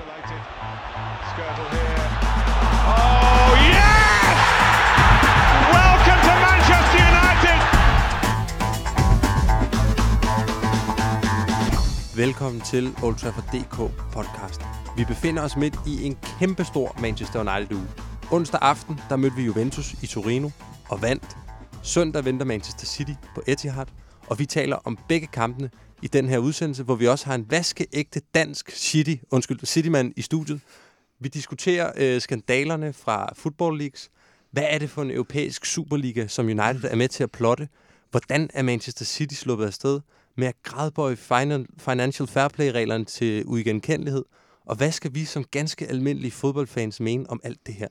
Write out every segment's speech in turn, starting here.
Isolated. Skirtle here. Oh, yes! Welcome to Manchester United! Velkommen til Old Trafford DK podcast. Vi befinder os midt i en kæmpestor Manchester United uge. Onsdag aften, der mødte vi Juventus i Torino og vandt. Søndag venter Manchester City på Etihad, og vi taler om begge kampene i den her udsendelse, hvor vi også har en vaskeægte dansk City, undskyld, Cityman i studiet. Vi diskuterer øh, skandalerne fra Football Leagues. Hvad er det for en europæisk Superliga, som United er med til at plotte? Hvordan er Manchester City sluppet afsted med at gradbøje financial fair play-reglerne til uigenkendelighed? Og hvad skal vi som ganske almindelige fodboldfans mene om alt det her?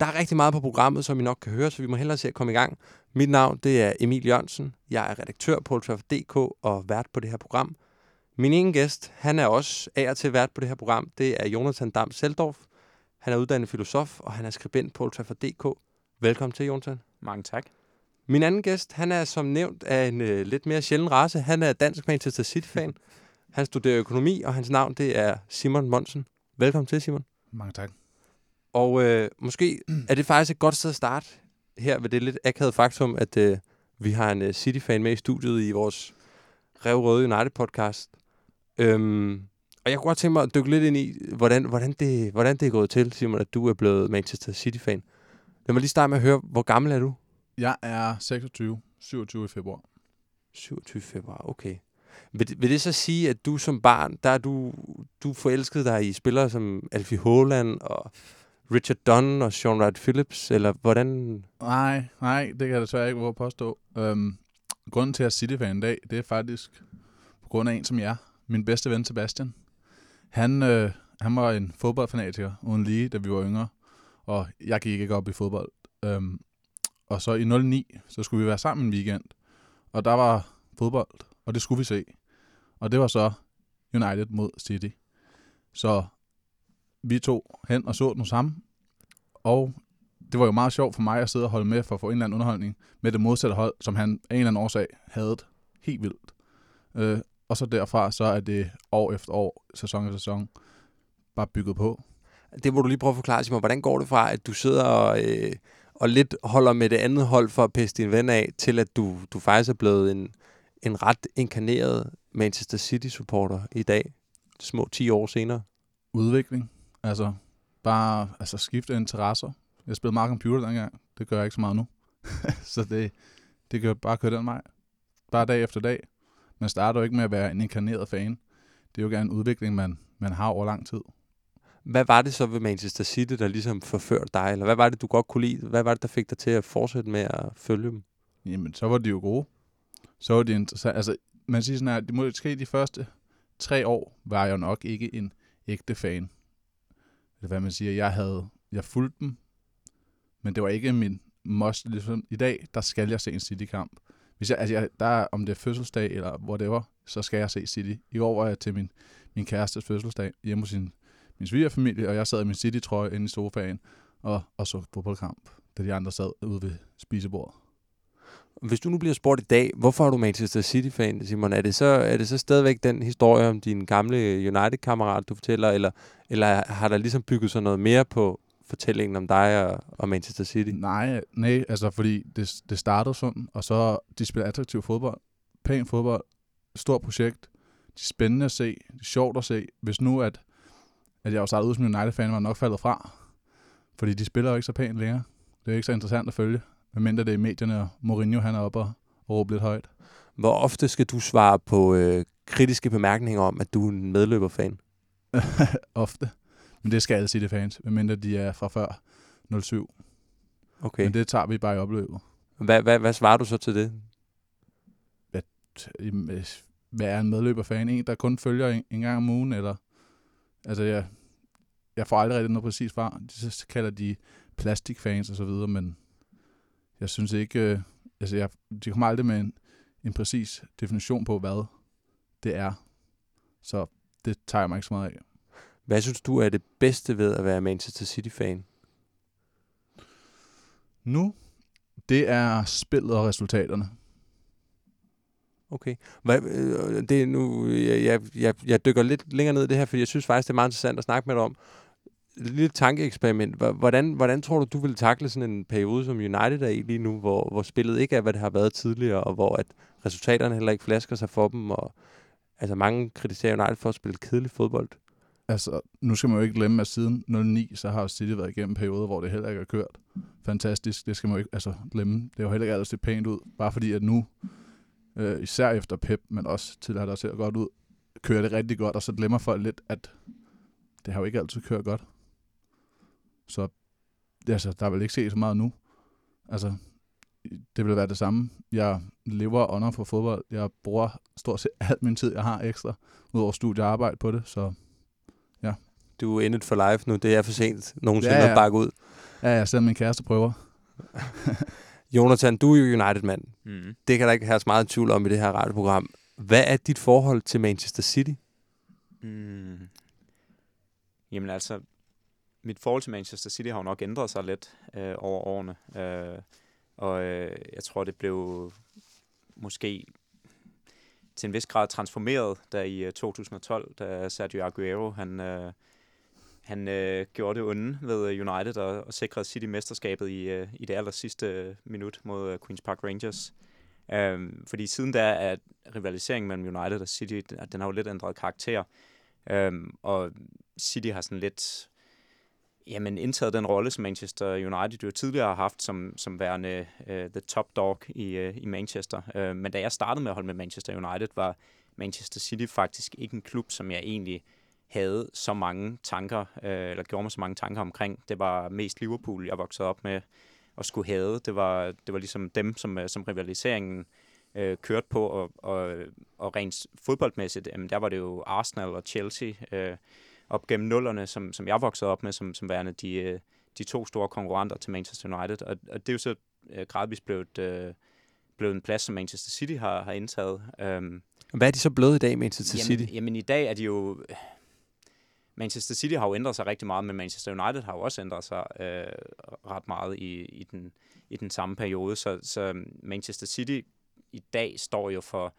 Der er rigtig meget på programmet, som I nok kan høre, så vi må hellere se at komme i gang. Mit navn det er Emil Jørgensen. Jeg er redaktør på DK og vært på det her program. Min egen gæst, han er også af og til vært på det her program. Det er Jonathan Dam Seldorf. Han er uddannet filosof, og han er skribent på DK. Velkommen til, Jonathan. Mange tak. Min anden gæst, han er som nævnt af en øh, lidt mere sjælden race. Han er dansk Manchester City-fan. Han studerer økonomi, og hans navn det er Simon Monsen. Velkommen til, Simon. Mange tak. Og øh, måske er det faktisk et godt sted at starte her ved det lidt akavet faktum, at øh, vi har en uh, City-fan med i studiet i vores Rev Røde United-podcast. Øhm, og jeg kunne godt tænke mig at dykke lidt ind i, hvordan, hvordan, det, hvordan det er gået til, Simon, at du er blevet Manchester City-fan. Lad mig lige starte med at høre, hvor gammel er du? Jeg er 26, 27 i februar. 27 februar, okay. Vil det, vil det så sige, at du som barn, der er du, du forelskede dig i spillere som Alfie Haaland og Richard Dunn og Sean Wright Phillips, eller hvordan? Nej, nej, det kan jeg desværre ikke våge påstå. Øhm, grunden til at sige det en dag, det er faktisk på grund af en som jeg, min bedste ven Sebastian. Han, øh, han var en fodboldfanatiker uden lige, da vi var yngre, og jeg gik ikke op i fodbold. Øhm, og så i 09, så skulle vi være sammen en weekend, og der var fodbold, og det skulle vi se. Og det var så United mod City. Så vi to hen og så den sammen, og det var jo meget sjovt for mig at sidde og holde med for at få en eller anden underholdning med det modsatte hold, som han af en eller anden årsag havde helt vildt. Øh, og så derfra, så er det år efter år, sæson efter sæson, bare bygget på. Det må du lige prøve at forklare, Simon. Hvordan går det fra, at du sidder og, øh, og lidt holder med det andet hold for at pisse din ven af, til at du, du faktisk er blevet en, en ret inkarneret Manchester City-supporter i dag, små 10 år senere? Udvikling. Altså, bare altså, skifte interesser. Jeg spillede meget computer dengang. Det gør jeg ikke så meget nu. så det, det gør bare køre den vej. Bare dag efter dag. Man starter jo ikke med at være en inkarneret fan. Det er jo gerne en udvikling, man, man har over lang tid. Hvad var det så ved Manchester City, der ligesom forførte dig? Eller hvad var det, du godt kunne lide? Hvad var det, der fik dig til at fortsætte med at følge dem? Jamen, så var de jo gode. Så var de interessant. Altså, man siger sådan her, måske de første tre år var jeg jo nok ikke en ægte fan eller hvad man siger, jeg havde, jeg fulgte dem, men det var ikke min must. Ligesom, I dag, der skal jeg se en City-kamp. Hvis jeg, altså jeg, der, om det er fødselsdag eller whatever, så skal jeg se City. I år var jeg til min, min kærestes fødselsdag hjemme hos sin, min svigerfamilie, og jeg sad i min City-trøje inde i sofaen og, og så fodboldkamp, da de andre sad ude ved spisebordet. Hvis du nu bliver spurgt i dag, hvorfor er du Manchester City-fan, Simon? Er det, så, er det så stadigvæk den historie om din gamle United-kammerat, du fortæller, eller, eller har der ligesom bygget sig noget mere på fortællingen om dig og, og Manchester City? Nej, nej, altså fordi det, det startede sådan, og så de spiller attraktiv fodbold, pæn fodbold, stort projekt, de er spændende at se, det er sjovt at se. Hvis nu, at, at jeg var startet ud som United-fan, var nok faldet fra, fordi de spiller jo ikke så pænt længere. Det er ikke så interessant at følge. Medmindre det er i medierne, og Mourinho han er oppe og, råber lidt højt. Hvor ofte skal du svare på øh, kritiske bemærkninger om, at du er en medløberfan? ofte. Men det skal alle sige det fans, medmindre de er fra før 07. Okay. Men det tager vi bare i opløbet. Hvad, hvad, hvad svarer du så til det? Hvad, hvad er en medløberfan? En, der kun følger en, en gang om ugen? Eller, altså, jeg, jeg får aldrig rigtig noget præcis svar. De kalder de plastikfans og så videre, men jeg synes ikke, øh, altså jeg, de kommer aldrig med en, en præcis definition på, hvad det er. Så det tager jeg mig ikke så meget af. Hvad synes du er det bedste ved at være Manchester City-fan? Nu, det er spillet og resultaterne. Okay. Hvad, øh, det er nu, jeg, jeg, jeg, jeg dykker lidt længere ned i det her, fordi jeg synes faktisk, det er meget interessant at snakke med dig om. Lille tankeeksperiment. Hvordan, hvordan tror du, du vil takle sådan en periode, som United er i lige nu, hvor, hvor spillet ikke er, hvad det har været tidligere, og hvor at resultaterne heller ikke flasker sig for dem, og altså mange kritiserer United for at spille kedelig fodbold. Altså, nu skal man jo ikke glemme, at siden 09, så har City været igennem perioder, hvor det heller ikke har kørt fantastisk. Det skal man jo ikke altså, glemme. Det er jo heller ikke altid pænt ud. Bare fordi, at nu, øh, især efter Pep, men også til at der ser godt ud, kører det rigtig godt, og så glemmer folk lidt, at det har jo ikke altid kørt godt. Så altså, der vil ikke se så meget nu. Altså, det vil være det samme. Jeg lever under for fodbold. Jeg bruger stort set alt min tid, jeg har ekstra, udover studie og arbejde på det, så ja. Du er in for life nu. Det er for sent nogensinde ja, ja. at bakke ud. Ja, ja, selvom min kæreste prøver. Jonathan, du er jo United-mand. Mm. Det kan der ikke have så meget tvivl om i det her radioprogram. Hvad er dit forhold til Manchester City? Mm. Jamen altså, mit forhold til Manchester City har jo nok ændret sig lidt øh, over årene. Øh, og øh, jeg tror, det blev måske til en vis grad transformeret der i øh, 2012, da Sergio Aguero han, øh, han øh, gjorde det onde ved øh, United og, og sikrede City mesterskabet i, øh, i det aller sidste øh, minut mod øh, Queen's Park Rangers. Øh, fordi siden da er rivaliseringen mellem United og City, den har jo lidt ændret karakter. Øh, og City har sådan lidt jamen, indtaget den rolle, som Manchester United jo tidligere har haft som, som værende uh, the top dog i, uh, i Manchester. Uh, men da jeg startede med at holde med Manchester United, var Manchester City faktisk ikke en klub, som jeg egentlig havde så mange tanker, uh, eller gjorde mig så mange tanker omkring. Det var mest Liverpool, jeg voksede op med og skulle have. Det var, det var ligesom dem, som, som rivaliseringen uh, kørte på, og, og, og rent fodboldmæssigt, jamen, der var det jo Arsenal og Chelsea, uh, op gennem nullerne, som, som jeg voksede op med, som, som værende de, øh, de to store konkurrenter til Manchester United. Og, og det er jo så øh, gradvist blevet, øh, blevet en plads, som Manchester City har, har indtaget. Um, Hvad er de så blevet i dag, Manchester jamen, City? Jamen i dag er de jo... Manchester City har jo ændret sig rigtig meget, men Manchester United har jo også ændret sig øh, ret meget i, i, den, i den samme periode. Så, så Manchester City i dag står jo for...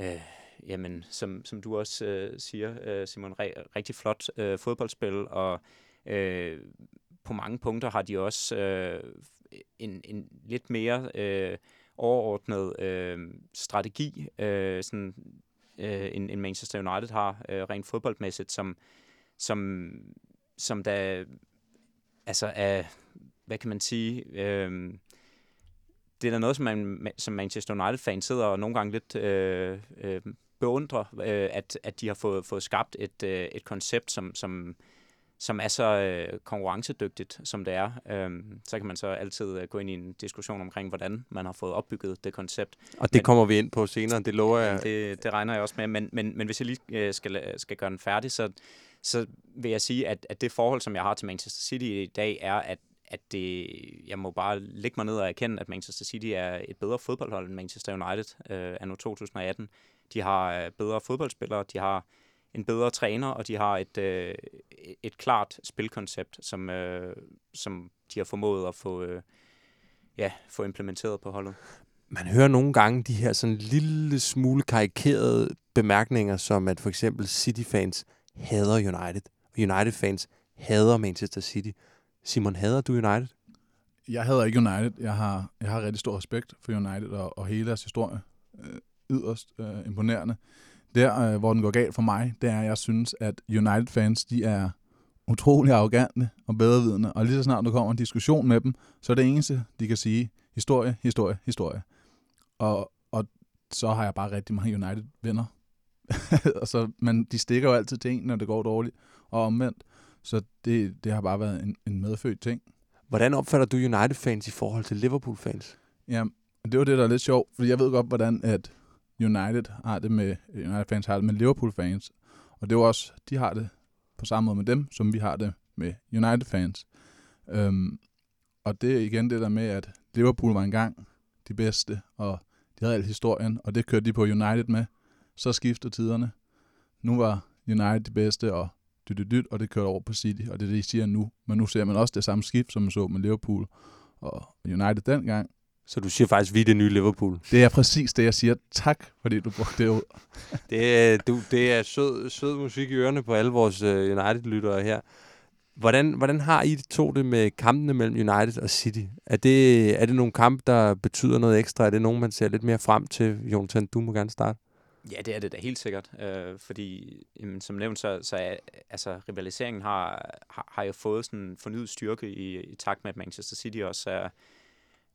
Øh, jamen, som, som du også øh, siger, øh, Simon, re- rigtig flot øh, fodboldspil, og øh, på mange punkter har de også øh, en, en lidt mere øh, overordnet øh, strategi, øh, sådan, øh, en, en Manchester United har øh, rent fodboldmæssigt, som, som, som der altså er, hvad kan man sige, øh, det er da noget, som, man, som Manchester United-fan sidder og nogle gange lidt øh, øh, beundre, øh, at, at de har fået, fået skabt et, øh, et koncept, som, som, som er så øh, konkurrencedygtigt, som det er. Øhm, så kan man så altid øh, gå ind i en diskussion omkring, hvordan man har fået opbygget det koncept. Og det men, kommer vi ind på senere, det lover jeg. Det, det regner jeg også med, men, men, men hvis jeg lige øh, skal, skal gøre den færdig, så, så vil jeg sige, at, at det forhold, som jeg har til Manchester City i dag, er, at at det, jeg må bare lægge mig ned og erkende, at Manchester City er et bedre fodboldhold end Manchester United øh, anno 2018. De har øh, bedre fodboldspillere, de har en bedre træner, og de har et, øh, et klart spilkoncept, som, øh, som de har formået at få, øh, ja, få implementeret på holdet. Man hører nogle gange de her sådan lille smule karikerede bemærkninger, som at for eksempel City-fans hader United, og United-fans hader Manchester City. Simon, hader du United? Jeg hader ikke United. Jeg har, jeg har rigtig stor respekt for United og, og hele deres historie. Yderst øh, imponerende. Der, øh, hvor den går galt for mig, det er, at jeg synes, at United-fans, de er utrolig arrogante og bedrevidende, og lige så snart der kommer en diskussion med dem, så er det eneste, de kan sige, historie, historie, historie. Og, og så har jeg bare rigtig mange United-venner. og så, men de stikker jo altid til en, når det går dårligt, og omvendt. Så det, det har bare været en, en medfødt ting. Hvordan opfatter du United-fans i forhold til Liverpool-fans? Ja, det var det, der er lidt sjovt, fordi jeg ved godt, hvordan at United har det med, øh, United-fans har det med Liverpool-fans. Og det er også, de har det på samme måde med dem, som vi har det med United-fans. Øhm, og det er igen det der med, at Liverpool var engang de bedste, og de havde al historien, og det kørte de på United med. Så skifter tiderne. Nu var United de bedste, og dyt, dyt, dyt, og det kørte over på City, og det er det, de siger nu. Men nu ser man også det samme skift, som man så med Liverpool og United dengang. Så du siger faktisk, vi er det nye Liverpool. Det er præcis det, jeg siger. Tak, fordi du brugte det ud. Det er, du, det er sød, sød musik i ørerne på alle vores uh, United-lyttere her. Hvordan, hvordan har I to det med kampene mellem United og City? Er det, er det nogle kampe, der betyder noget ekstra? Er det nogen, man ser lidt mere frem til? Jonathan, du må gerne starte. Ja, det er det da helt sikkert, øh, fordi jamen, som nævnt, så, så er, altså, rivaliseringen har, har, har jo fået sådan en fornyet styrke i, i takt med, at Manchester City også er,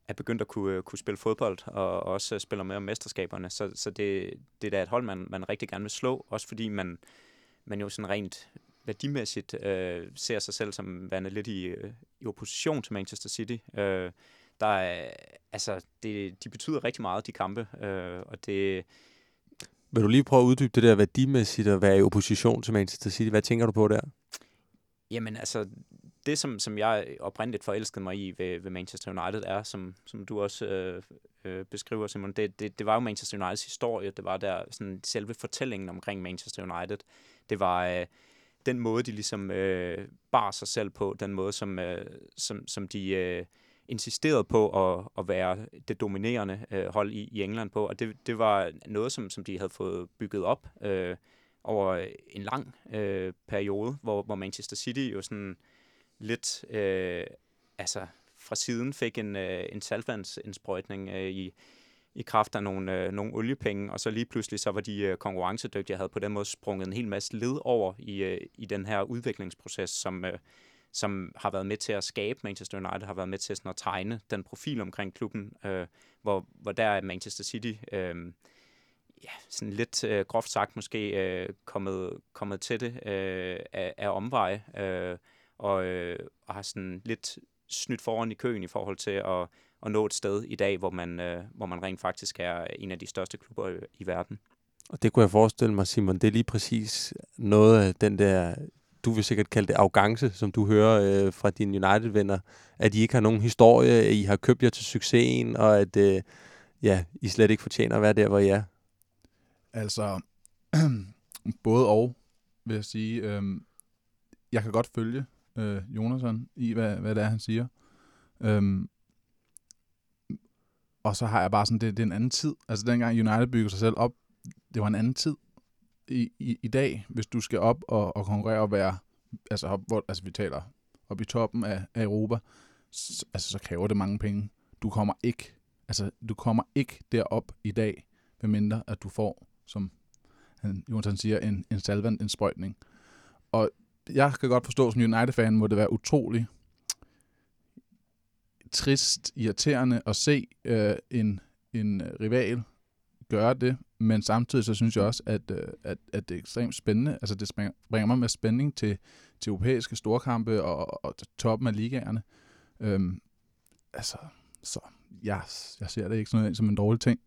er begyndt at kunne, kunne spille fodbold, og også spiller med om mesterskaberne, så, så det, det er da et hold, man, man rigtig gerne vil slå, også fordi man, man jo sådan rent værdimæssigt øh, ser sig selv som værende lidt i, øh, i opposition til Manchester City. Øh, der er, altså, det, de betyder rigtig meget, de kampe, øh, og det... Vil du lige prøve at uddybe det der værdimæssigt at være i opposition til Manchester City? Hvad tænker du på der? Jamen altså, det som, som jeg oprindeligt forelskede mig i ved, ved Manchester United er, som, som du også øh, øh, beskriver, Simon, det, det, det var jo Manchester Uniteds historie. Det var der sådan selve fortællingen omkring Manchester United. Det var... Øh, den måde, de ligesom øh, bar sig selv på, den måde, som, øh, som, som de øh, insisterede på at, at være det dominerende øh, hold i, i England på. Og det, det var noget, som, som de havde fået bygget op øh, over en lang øh, periode, hvor, hvor Manchester City jo sådan lidt øh, altså fra siden fik en, øh, en saltvandsindsprøjtning øh, i, i kraft af nogle, øh, nogle oliepenge, og så lige pludselig så var de øh, konkurrencedygtige, havde på den måde sprunget en hel masse led over i, øh, i den her udviklingsproces, som, øh, som har været med til at skabe Manchester United, har været med til sådan at tegne den profil omkring klubben, øh, hvor, hvor der er Manchester City øh, ja, sådan lidt øh, groft sagt måske øh, kommet, kommet til det øh, af, af omveje, øh, og, øh, og har sådan lidt snydt foran i køen i forhold til at at nå et sted i dag, hvor man, øh, hvor man rent faktisk er en af de største klubber i, i verden. Og det kunne jeg forestille mig, Simon, det er lige præcis noget af den der, du vil sikkert kalde det arrogance, som du hører øh, fra dine United-venner, at I ikke har nogen historie, at I har købt jer til succesen, og at øh, ja, I slet ikke fortjener at være der, hvor I er. Altså, både og, vil jeg sige. Øh, jeg kan godt følge øh, Jonathan i, hvad, hvad det er, han siger. Øhm, og så har jeg bare sådan, det, det er en anden tid. Altså dengang United byggede sig selv op, det var en anden tid. I, i, i dag, hvis du skal op og, og konkurrere og være, altså, op, hvor, altså vi taler op i toppen af, af Europa, så, altså så kræver det mange penge. Du kommer ikke, altså du kommer ikke derop i dag, medmindre at du får, som han, Jonathan siger, en, en salvand, en sprøjtning. Og jeg kan godt forstå, som United-fan må det være utrolig trist, irriterende at se øh, en, en rival gøre det, men samtidig så synes jeg også, at, øh, at, at det er ekstremt spændende. Altså det bringer mig med spænding til, til europæiske storkampe og, og toppen af ligaerne. Øhm, altså, så jeg, jeg ser det ikke sådan som en dårlig ting.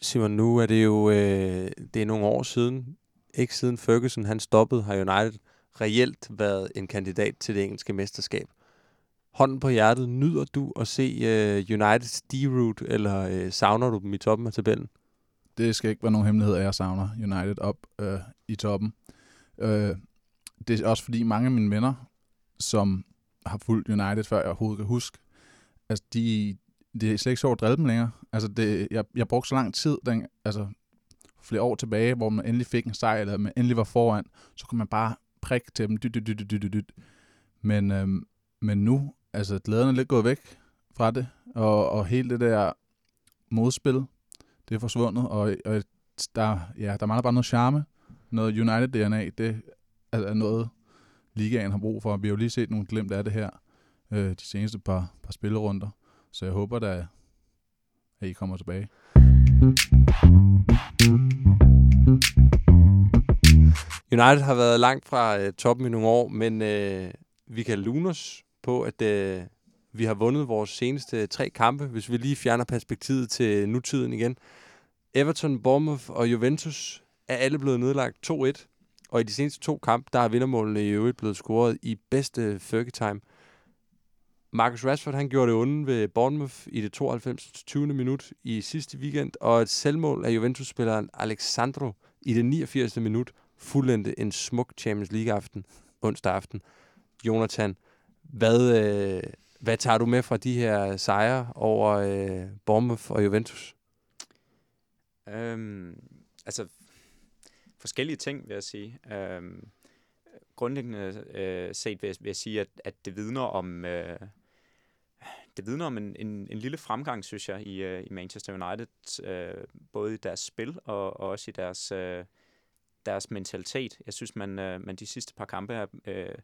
Simon, nu er det jo øh, det er nogle år siden, ikke siden Ferguson han stoppede, har United reelt været en kandidat til det engelske mesterskab hånden på hjertet, nyder du at se uh, Uniteds D-route, eller uh, savner du dem i toppen af tabellen? Det skal ikke være nogen hemmelighed, at jeg savner United op uh, i toppen. Uh, det er også fordi mange af mine venner, som har fulgt United, før jeg overhovedet kan huske, altså de, det er slet ikke sjovt at drille dem længere. Altså det, jeg, jeg brugte så lang tid, den, altså flere år tilbage, hvor man endelig fik en sejr, eller man endelig var foran, så kunne man bare prikke til dem. Dyt, dyt, dyt, dyt, dyt. Men, øhm, men nu altså glæden er lidt gået væk fra det, og, og hele det der modspil, det er forsvundet, og, og der, ja, der mangler bare noget charme, noget United-DNA, det er noget, ligaen har brug for. Vi har jo lige set nogle glemt af det her, øh, de seneste par, par spillerunder, så jeg håber da, at I kommer tilbage. United har været langt fra øh, toppen i nogle år, men øh, vi kan lune os på, at øh, vi har vundet vores seneste tre kampe, hvis vi lige fjerner perspektivet til nutiden igen. Everton, Bournemouth og Juventus er alle blevet nedlagt 2-1, og i de seneste to kampe, der er vindermålene i øvrigt blevet scoret i bedste Fergie-time. Marcus Rashford han gjorde det onde ved Bournemouth i det 92. 20. minut i sidste weekend, og et selvmål af Juventus-spilleren Alexandro i det 89. minut fuldendte en smuk Champions League-aften onsdag aften. Jonathan, hvad, øh, Hvad tager du med fra de her sejre over øh, Bournemouth og Juventus? Øhm, altså, forskellige ting, vil jeg sige. Øhm, grundlæggende øh, set vil jeg, vil jeg sige, at, at det vidner om... Øh, det vidner om en, en, en lille fremgang, synes jeg, i, øh, i Manchester United, øh, både i deres spil og, og også i deres, øh, deres mentalitet. Jeg synes, man, øh, man de sidste par kampe har, øh,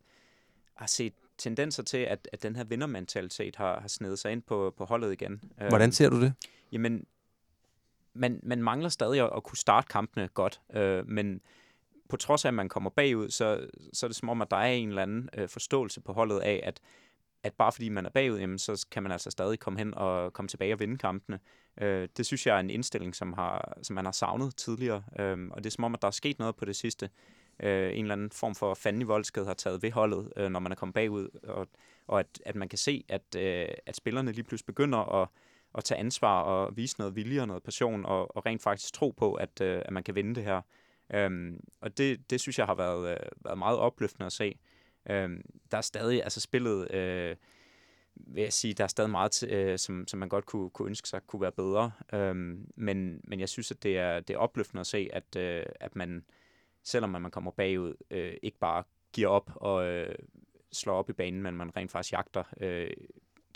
har set tendenser til, at, at den her vindermentalitet har, har snedet sig ind på, på holdet igen. Hvordan ser du det? Jamen, man, man mangler stadig at, at kunne starte kampene godt, øh, men på trods af, at man kommer bagud, så, så er det som om, at der er en eller anden øh, forståelse på holdet af, at, at bare fordi man er bagud, jamen, så kan man altså stadig komme hen og komme tilbage og vinde kampene. Øh, det synes jeg er en indstilling, som, har, som man har savnet tidligere, øh, og det er som om, at der er sket noget på det sidste. Øh, en eller anden form for fandenivoldsked har taget ved holdet, øh, når man er kommet bagud, og, og at, at man kan se, at, øh, at spillerne lige pludselig begynder at at tage ansvar og vise noget vilje og noget passion, og, og rent faktisk tro på, at, øh, at man kan vinde det her. Øhm, og det, det synes jeg har været, øh, været meget opløftende at se. Øhm, der er stadig, altså spillet, øh, vil jeg sige, der er stadig meget, øh, som, som man godt kunne, kunne ønske sig kunne være bedre. Øhm, men, men jeg synes, at det er, det er opløftende at se, at, øh, at man, selvom man kommer bagud, øh, ikke bare giver op og øh, slår op i banen, men man rent faktisk jagter øh,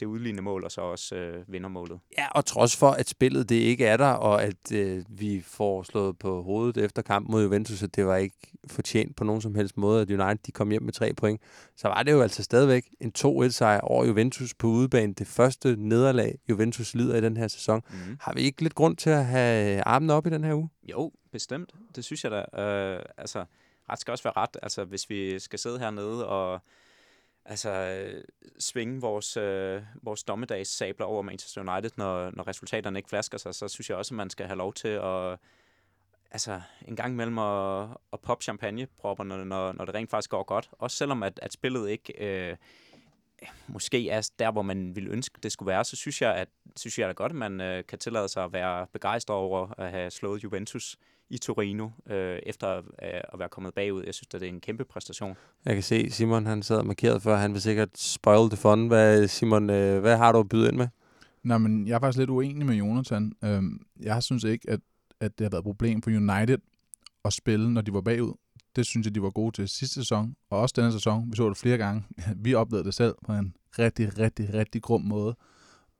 det udlignende mål, og så også øh, vinder målet. Ja, og trods for, at spillet det ikke er der, og at øh, vi får slået på hovedet efter kamp mod Juventus, at det var ikke fortjent på nogen som helst måde, at United de kom hjem med tre point, så var det jo altså stadigvæk en 2-1-sejr over Juventus på udebane. Det første nederlag, Juventus lider i den her sæson. Mm. Har vi ikke lidt grund til at have armene op i den her uge? Jo, bestemt. Det synes jeg da. Øh, altså, ret skal også være ret. Altså, hvis vi skal sidde hernede og altså, øh, svinge vores, øh, vores dommedagssabler over Manchester United, når, når resultaterne ikke flasker sig, så synes jeg også, at man skal have lov til at altså, en gang imellem at, at poppe champagnepropperne, når, når det rent faktisk går godt. Også selvom at, at spillet ikke øh, måske er der, hvor man ville ønske, det skulle være, så synes jeg, at synes jeg da godt, at man øh, kan tillade sig at være begejstret over at have slået Juventus i Torino, øh, efter øh, at være kommet bagud. Jeg synes, at det er en kæmpe præstation. Jeg kan se, Simon han sad markeret før, han vil sikkert spoil the fun. Hvad, Simon, øh, hvad har du at byde ind med? Nå, men jeg er faktisk lidt uenig med Jonathan. Øhm, jeg synes ikke, at, at det har været et problem for United at spille, når de var bagud. Det synes jeg, de var gode til sidste sæson, og også denne sæson. Vi så det flere gange. Vi oplevede det selv på en rigtig, rigtig, rigtig grum måde.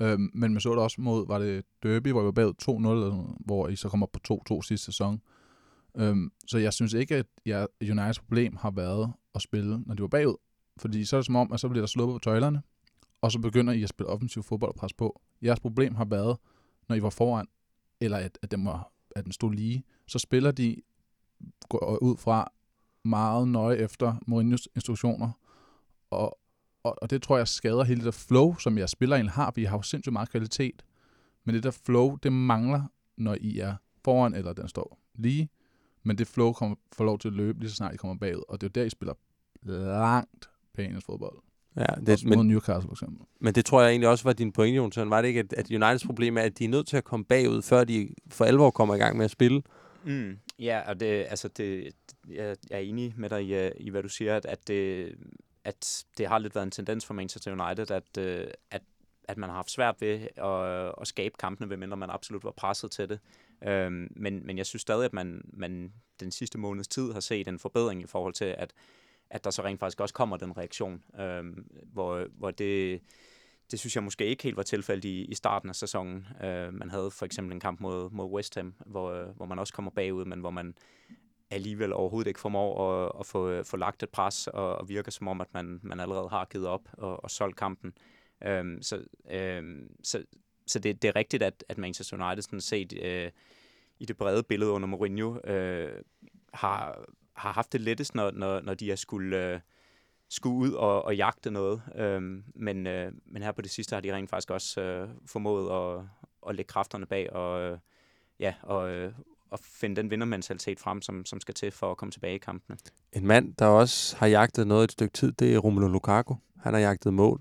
Øhm, men man så det også mod, var det Derby, hvor vi var bagud 2-0, hvor I så kommer på 2-2 sidste sæson. Øhm, så jeg synes ikke, at jeg, Uniteds problem har været at spille, når de var bagud. Fordi så er det som om, at så bliver der sluppet på tøjlerne, og så begynder I at spille offensiv fodbold og presse på. Jeres problem har været, når I var foran, eller at, at, den, var, at den stod lige, så spiller de går ud fra meget nøje efter Mourinhos instruktioner, og, og, og det tror jeg skader hele det flow, som jeg spiller egentlig har. Vi har jo sindssygt meget kvalitet, men det der flow, det mangler, når I er foran, eller den står lige. Men det flow kommer, får lov til at løbe, lige så snart I kommer bagud. Og det er jo der, I spiller langt pænest fodbold. Ja, Det, også mod men, Newcastle for eksempel. men det tror jeg egentlig også var din pointe, Jonathan. Var det ikke, at, at Uniteds problem er, at de er nødt til at komme bagud, før de for alvor kommer i gang med at spille? Mm, ja, og det, altså det, jeg er enig med dig i, i hvad du siger, at, at, det, at det har lidt været en tendens for Manchester United, at, øh, at, at man har haft svært ved at, at skabe kampene, ved mindre man absolut var presset til det. Øh, men, men jeg synes stadig, at man, man den sidste måneds tid har set en forbedring i forhold til, at, at der så rent faktisk også kommer den reaktion, øh, hvor, hvor det, det synes jeg måske ikke helt var tilfældet i, i starten af sæsonen. Øh, man havde for eksempel en kamp mod, mod West Ham, hvor, hvor man også kommer bagud, men hvor man alligevel overhovedet ikke formår at, at få, øh, få lagt et pres, og, og virker som om, at man, man allerede har givet op og, og solgt kampen. Øhm, så øhm, så, så det, det er rigtigt, at, at Manchester United sådan set øh, i det brede billede under Mourinho øh, har, har haft det lettest, når, når, når de har skulle, øh, skulle ud og, og jagte noget. Øhm, men, øh, men her på det sidste har de rent faktisk også øh, formået at, at lægge kræfterne bag og, øh, ja, og, øh, og finde den vindermentalitet frem, som, som skal til for at komme tilbage i kampene. En mand, der også har jagtet noget et stykke tid, det er Romelu Lukaku. Han har jagtet mål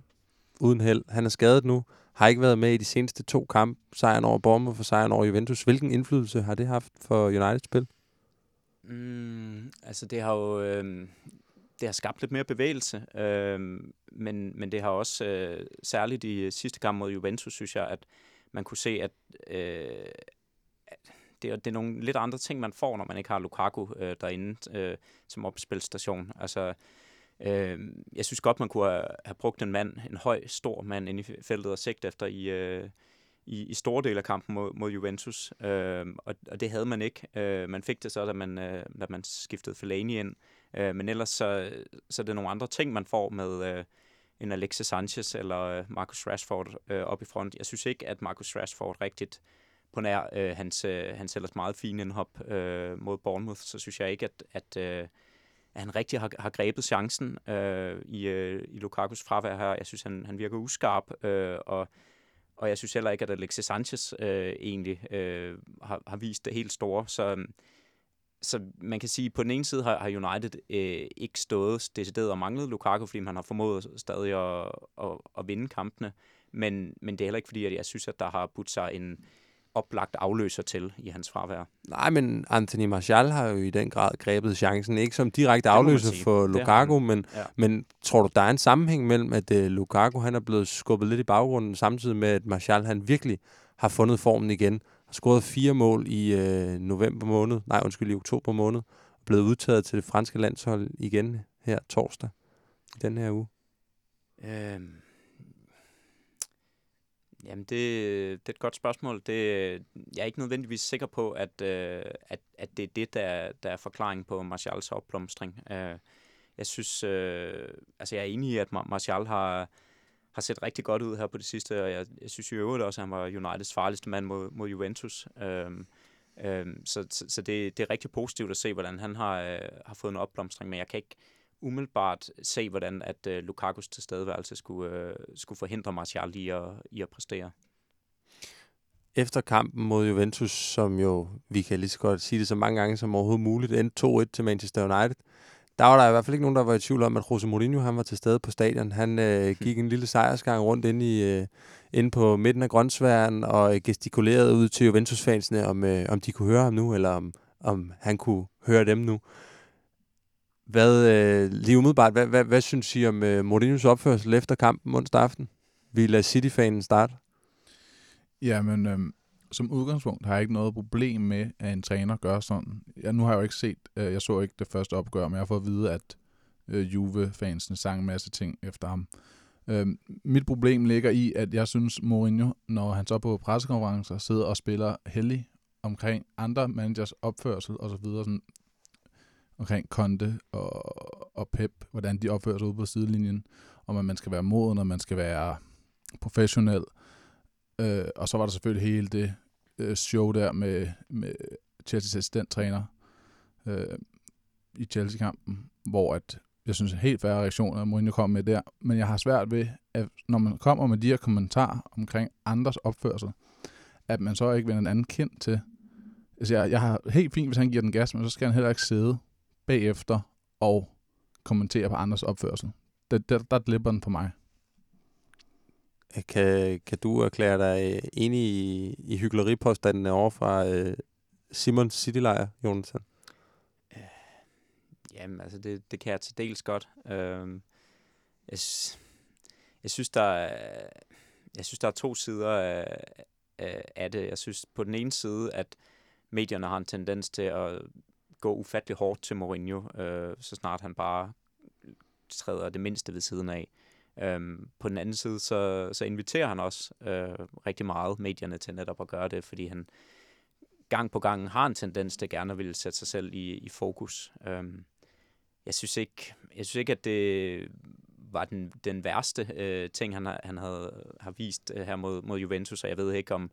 uden held. Han er skadet nu, har ikke været med i de seneste to kampe, sejren over Bournemouth og sejren over Juventus. Hvilken indflydelse har det haft for Uniteds spil? Mm, altså det har jo... Øh, det har skabt lidt mere bevægelse, øh, men, men det har også, øh, særligt i sidste kamp mod Juventus, synes jeg, at man kunne se, at, øh, at det, er, det er nogle lidt andre ting, man får, når man ikke har Lukaku øh, derinde øh, som opspilstation. Altså, øh, jeg synes godt, man kunne have, have brugt en mand, en høj, stor mand inde i feltet og sigt efter i, øh, i, i store dele af kampen mod, mod Juventus, øh, og, og det havde man ikke. Øh, man fik det så, da man, øh, da man skiftede Fellaini ind, øh, men ellers så, så er det nogle andre ting, man får med øh, en Alexis Sanchez eller øh, Marcus Rashford øh, op i front. Jeg synes ikke, at Marcus Rashford rigtigt på nær øh, hans, øh, hans ellers meget fine indhop øh, mod Bournemouth, så synes jeg ikke, at, at, øh, at han rigtig har, har grebet chancen øh, i, øh, i Lukakus fravær her. Jeg synes, han, han virker uskarp, øh, og og jeg synes heller ikke, at Alexis Sanchez øh, egentlig øh, har, har vist det helt store. Så, så man kan sige, at på den ene side har, har United øh, ikke stået decideret og manglet Lukaku, fordi man har formået stadig at, at, at vinde kampene. Men, men det er heller ikke fordi, at jeg synes, at der har budt sig en, oplagt afløser til i hans fravær. Nej, men Anthony Martial har jo i den grad grebet chancen. Ikke som direkte afløser for Lukaku, men, ja. men tror du, der er en sammenhæng mellem, at uh, Lukaku han er blevet skubbet lidt i baggrunden, samtidig med, at Martial han virkelig har fundet formen igen, har scoret fire mål i uh, november måned, nej undskyld, i oktober måned, og blevet udtaget til det franske landshold igen her torsdag i den her uge? Øhm Jamen, det, det er et godt spørgsmål. Det, jeg er ikke nødvendigvis sikker på, at, øh, at, at det er det, der, der er forklaringen på Martials opblomstring. Øh, jeg synes, øh, altså jeg er enig i, at Martial har, har set rigtig godt ud her på det sidste, og jeg, jeg synes i øvrigt også, at han var Uniteds farligste mand mod, mod Juventus. Øh, øh, så så, så det, det er rigtig positivt at se, hvordan han har, øh, har fået en opblomstring, men jeg kan ikke umiddelbart se, hvordan at uh, Lukakus tilstedeværelse skulle, uh, skulle forhindre Martial i at, i at præstere. Efter kampen mod Juventus, som jo, vi kan lige så godt sige det så mange gange som overhovedet muligt, endte 2-1 til Manchester United, der var der i hvert fald ikke nogen, der var i tvivl om, at Jose Mourinho han var til stede på stadion. Han øh, gik en lille sejrsgang rundt ind, i, øh, ind på midten af grøntsværen og gestikulerede ud til Juventus-fansene, om, øh, om de kunne høre ham nu, eller om, om han kunne høre dem nu. Hvad, øh, lige umiddelbart, hvad, hvad, hvad synes I om øh, Mourinho's opførsel efter kampen onsdag aften? Vi lader City-fanen starte. Jamen, øh, som udgangspunkt har jeg ikke noget problem med, at en træner gør sådan. Jeg, nu har jeg jo ikke set, øh, jeg så ikke det første opgør, men jeg har fået at vide, at øh, Juve-fansene sang en masse ting efter ham. Øh, mit problem ligger i, at jeg synes, Mourinho, når han så på pressekonferencer sidder og spiller heldig omkring andre managers opførsel og så videre, sådan, omkring Konte og, og Pep, hvordan de opfører sig ude på sidelinjen, om at man skal være moden, og man skal være professionel. Øh, og så var der selvfølgelig hele det øh, show der med, med Chelsea's assistenttræner øh, i Chelsea-kampen, hvor at jeg synes, helt færre reaktioner, Mourinho kom med der. Men jeg har svært ved, at når man kommer med de her kommentarer omkring andres opførsel, at man så ikke vender en anden kind til. Altså, jeg, jeg har helt fint, hvis han giver den gas, men så skal han heller ikke sidde bagefter og kommentere på andres opførsel. Det, der, der glipper den for mig. Kan, kan du erklære dig enig i, i hyggeleripåstanden over fra uh, Simons Citylejr, Jonathan? Øh, jamen, altså, det, det kan jeg til dels godt. Uh, jeg, jeg synes, der er, jeg synes, der er to sider af, af det. Jeg synes på den ene side, at medierne har en tendens til at gå ufattelig hårdt til Mourinho, øh, så snart han bare træder det mindste ved siden af. Øhm, på den anden side, så, så inviterer han også øh, rigtig meget medierne til netop at gøre det, fordi han gang på gang har en tendens til gerne at ville sætte sig selv i, i fokus. Øhm, jeg synes ikke, jeg synes ikke, at det var den, den værste øh, ting, han, han havde har vist øh, her mod, mod Juventus, og jeg ved ikke, om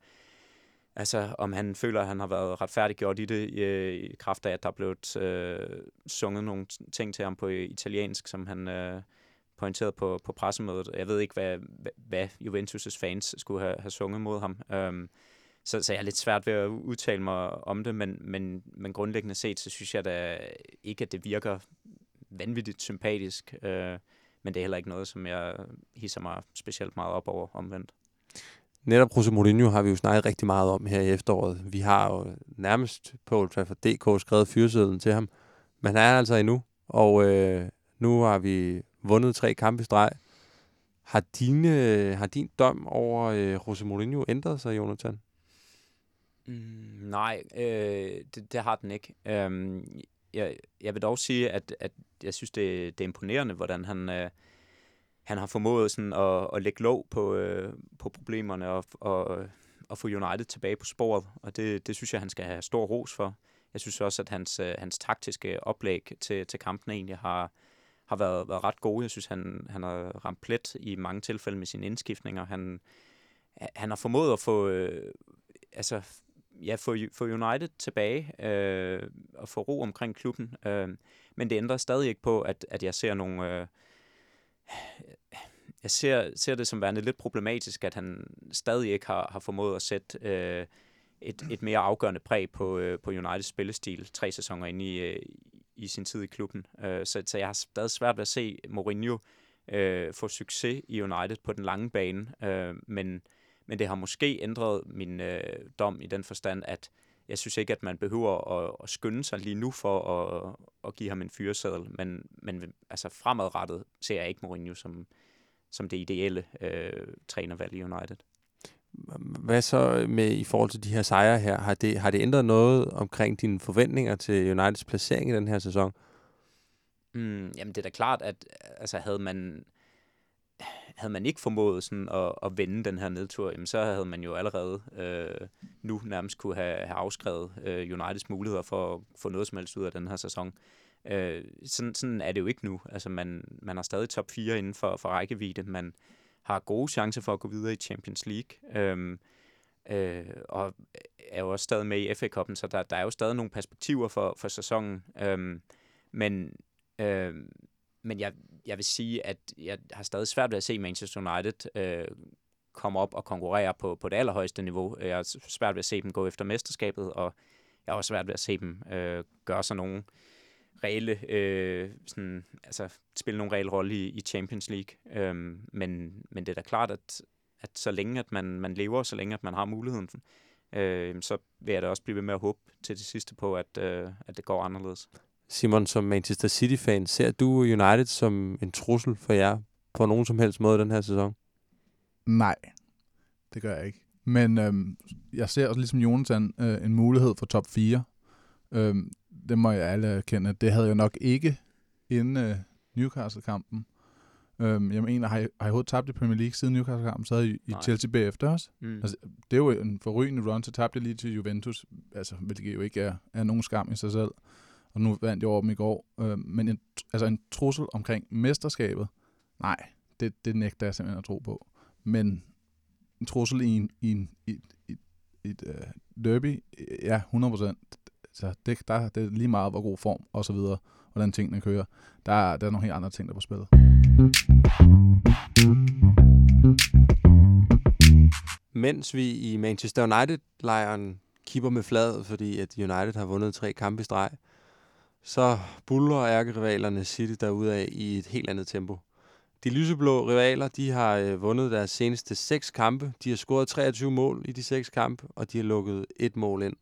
Altså, om han føler, at han har været retfærdiggjort i det, i, i kraft af, at der er blevet øh, sunget nogle ting til ham på øh, italiensk, som han øh, pointerede på, på pressemødet. Jeg ved ikke, hvad, hvad Juventus' fans skulle have, have sunget mod ham. Øhm, så, så jeg er lidt svært ved at udtale mig om det, men, men, men grundlæggende set, så synes jeg da ikke, at det virker vanvittigt sympatisk. øh, men det er heller ikke noget, som jeg hisser mig specielt meget op over omvendt. Netop Jose Mourinho har vi jo snakket rigtig meget om her i efteråret. Vi har jo nærmest på Old Trafford DK skrevet fyresedlen til ham, men han er altså endnu. Og øh, Nu har vi vundet tre kampe i streg. Har, dine, har din dom over øh, Jose Mourinho ændret sig, Jonathan? Mm, nej, øh, det, det har den ikke. Øhm, jeg, jeg vil dog sige, at, at jeg synes, det, det er imponerende, hvordan han, øh, han har formået sådan at, at lægge låg på, øh, på problemerne og, og, og få United tilbage på sporet. Og det, det synes jeg, han skal have stor ros for. Jeg synes også, at hans, øh, hans taktiske oplæg til, til kampen egentlig har, har været, været ret gode. Jeg synes, han, han har ramt plet i mange tilfælde med sine indskiftninger. Han, han har formået at få, øh, altså, ja, få, få United tilbage øh, og få ro omkring klubben. Øh, men det ændrer stadig ikke på, at, at jeg ser nogle... Øh, jeg ser, ser det som værende lidt problematisk, at han stadig ikke har, har formået at sætte øh, et, et mere afgørende præg på, øh, på Uniteds spillestil tre sæsoner inde i, øh, i sin tid i klubben. Øh, så, så jeg har stadig svært ved at se Mourinho øh, få succes i United på den lange bane, øh, men, men det har måske ændret min øh, dom i den forstand, at jeg synes ikke, at man behøver at, at skynde sig lige nu for at, at give ham en fyreseddel, men, men altså fremadrettet ser jeg ikke Mourinho som, som det ideelle øh, trænervalg i United. Hvad så med i forhold til de her sejre her? Har det, har det ændret noget omkring dine forventninger til Uniteds placering i den her sæson? Mm, jamen det er da klart, at altså, havde man havde man ikke formået sådan at, at vende den her nedtur, jamen så havde man jo allerede øh, nu nærmest kunne have, have afskrevet øh, Uniteds muligheder for at få noget som helst ud af den her sæson. Øh, sådan, sådan er det jo ikke nu. Altså man, man har stadig top 4 inden for, for rækkevidde. Man har gode chancer for at gå videre i Champions League. Øh, øh, og er jo også stadig med i FA Cup'en, så der, der er jo stadig nogle perspektiver for, for sæsonen. Øh, men øh, men jeg, jeg vil sige, at jeg har stadig svært ved at se Manchester United øh, komme op og konkurrere på, på det allerhøjeste niveau. Jeg har svært ved at se dem gå efter mesterskabet, og jeg har også svært ved at se dem øh, gøre sig nogle reelle, øh, sådan, altså spille nogle reelle rolle i, i Champions League. Øhm, men, men det er da klart, at, at så længe at man, man lever, så længe at man har muligheden, øh, så vil jeg da også blive ved med at håbe til det sidste på, at, øh, at det går anderledes. Simon, som Manchester City-fan, ser du United som en trussel for jer på nogen som helst måde den her sæson? Nej, det gør jeg ikke. Men øhm, jeg ser også ligesom Jonathan øh, en mulighed for top 4. Øhm, det må jeg alle kende. Det havde jeg nok ikke inden øh, Newcastle-kampen. Øhm, jeg mener, har I, har I overhovedet tabt i Premier League siden Newcastle-kampen, så havde I, i Chelsea bagefter også. Mm. Altså, det er jo en forrygende run, så tabte lige til Juventus, altså, hvilket jo ikke er, er nogen skam i sig selv og nu vandt jeg over dem i går. Øh, men en, altså en trussel omkring mesterskabet, nej, det, det nægter jeg simpelthen at tro på. Men en trussel i, en, i, en, i, i, i et øh, derby, ja, 100%. Så altså, det, der, det er lige meget, hvor god form og så videre, hvordan tingene kører. Der, der er nogle helt andre ting, der er på spil. Mens vi i Manchester United-lejren kipper med fladet, fordi at United har vundet tre kampe i streg, så buller ærkerivalerne City derudad i et helt andet tempo. De lyseblå rivaler, de har øh, vundet deres seneste seks kampe. De har scoret 23 mål i de seks kampe, og de har lukket et mål ind.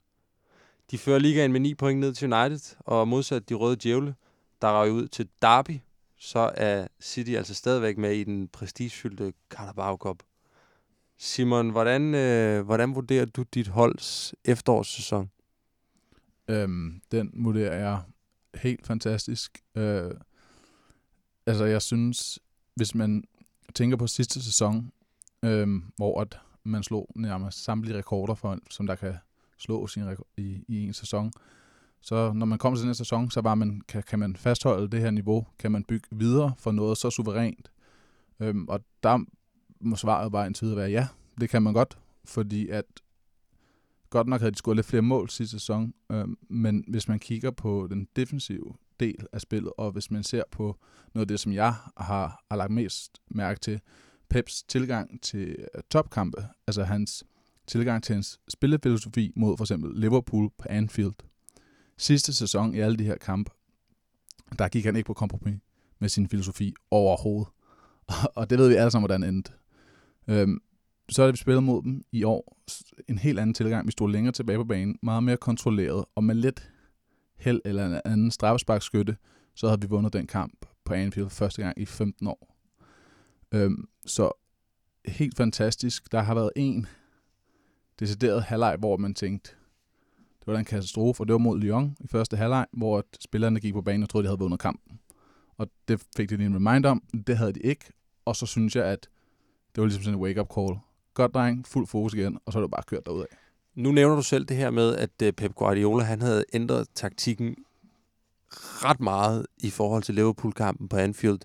De fører ligaen med 9 point ned til United, og modsat de røde djævle, der røg ud til Derby, så er City altså stadigvæk med i den prestigefyldte Carabao Cup. Simon, hvordan, øh, hvordan vurderer du dit holds efterårssæson? Øhm, den vurderer jeg helt fantastisk. Øh, altså, jeg synes, hvis man tænker på sidste sæson, øh, hvor at man slog nærmest samtlige rekorder, for, som der kan slå sin i, i en sæson, så når man kommer til den her sæson, så var man, kan, kan man fastholde det her niveau, kan man bygge videre for noget så suverænt. Øhm, og der må svaret bare en tid være ja, det kan man godt, fordi at Godt nok havde de scoret lidt flere mål sidste sæson, øh, men hvis man kigger på den defensive del af spillet, og hvis man ser på noget af det, som jeg har, har lagt mest mærke til, Peps tilgang til øh, topkampe, altså hans tilgang til hans spillefilosofi mod for eksempel Liverpool på Anfield. Sidste sæson i alle de her kampe, der gik han ikke på kompromis med sin filosofi overhovedet. Og det ved vi alle sammen, hvordan det endte. Øhm, så har det, vi spillet mod dem i år. En helt anden tilgang. Vi stod længere tilbage på banen. Meget mere kontrolleret. Og med lidt held eller en anden straffesparkskytte, så havde vi vundet den kamp på Anfield første gang i 15 år. Øhm, så helt fantastisk. Der har været en decideret halvleg, hvor man tænkte, det var en katastrofe, og det var mod Lyon i første halvleg, hvor spillerne gik på banen og troede, de havde vundet kampen. Og det fik de lige en reminder om. Det havde de ikke. Og så synes jeg, at det var ligesom sådan en wake-up call. Godt dreng, fuld fokus igen, og så er det bare kørt derudad. Nu nævner du selv det her med, at øh, Pep Guardiola han havde ændret taktikken ret meget i forhold til Liverpool-kampen på Anfield,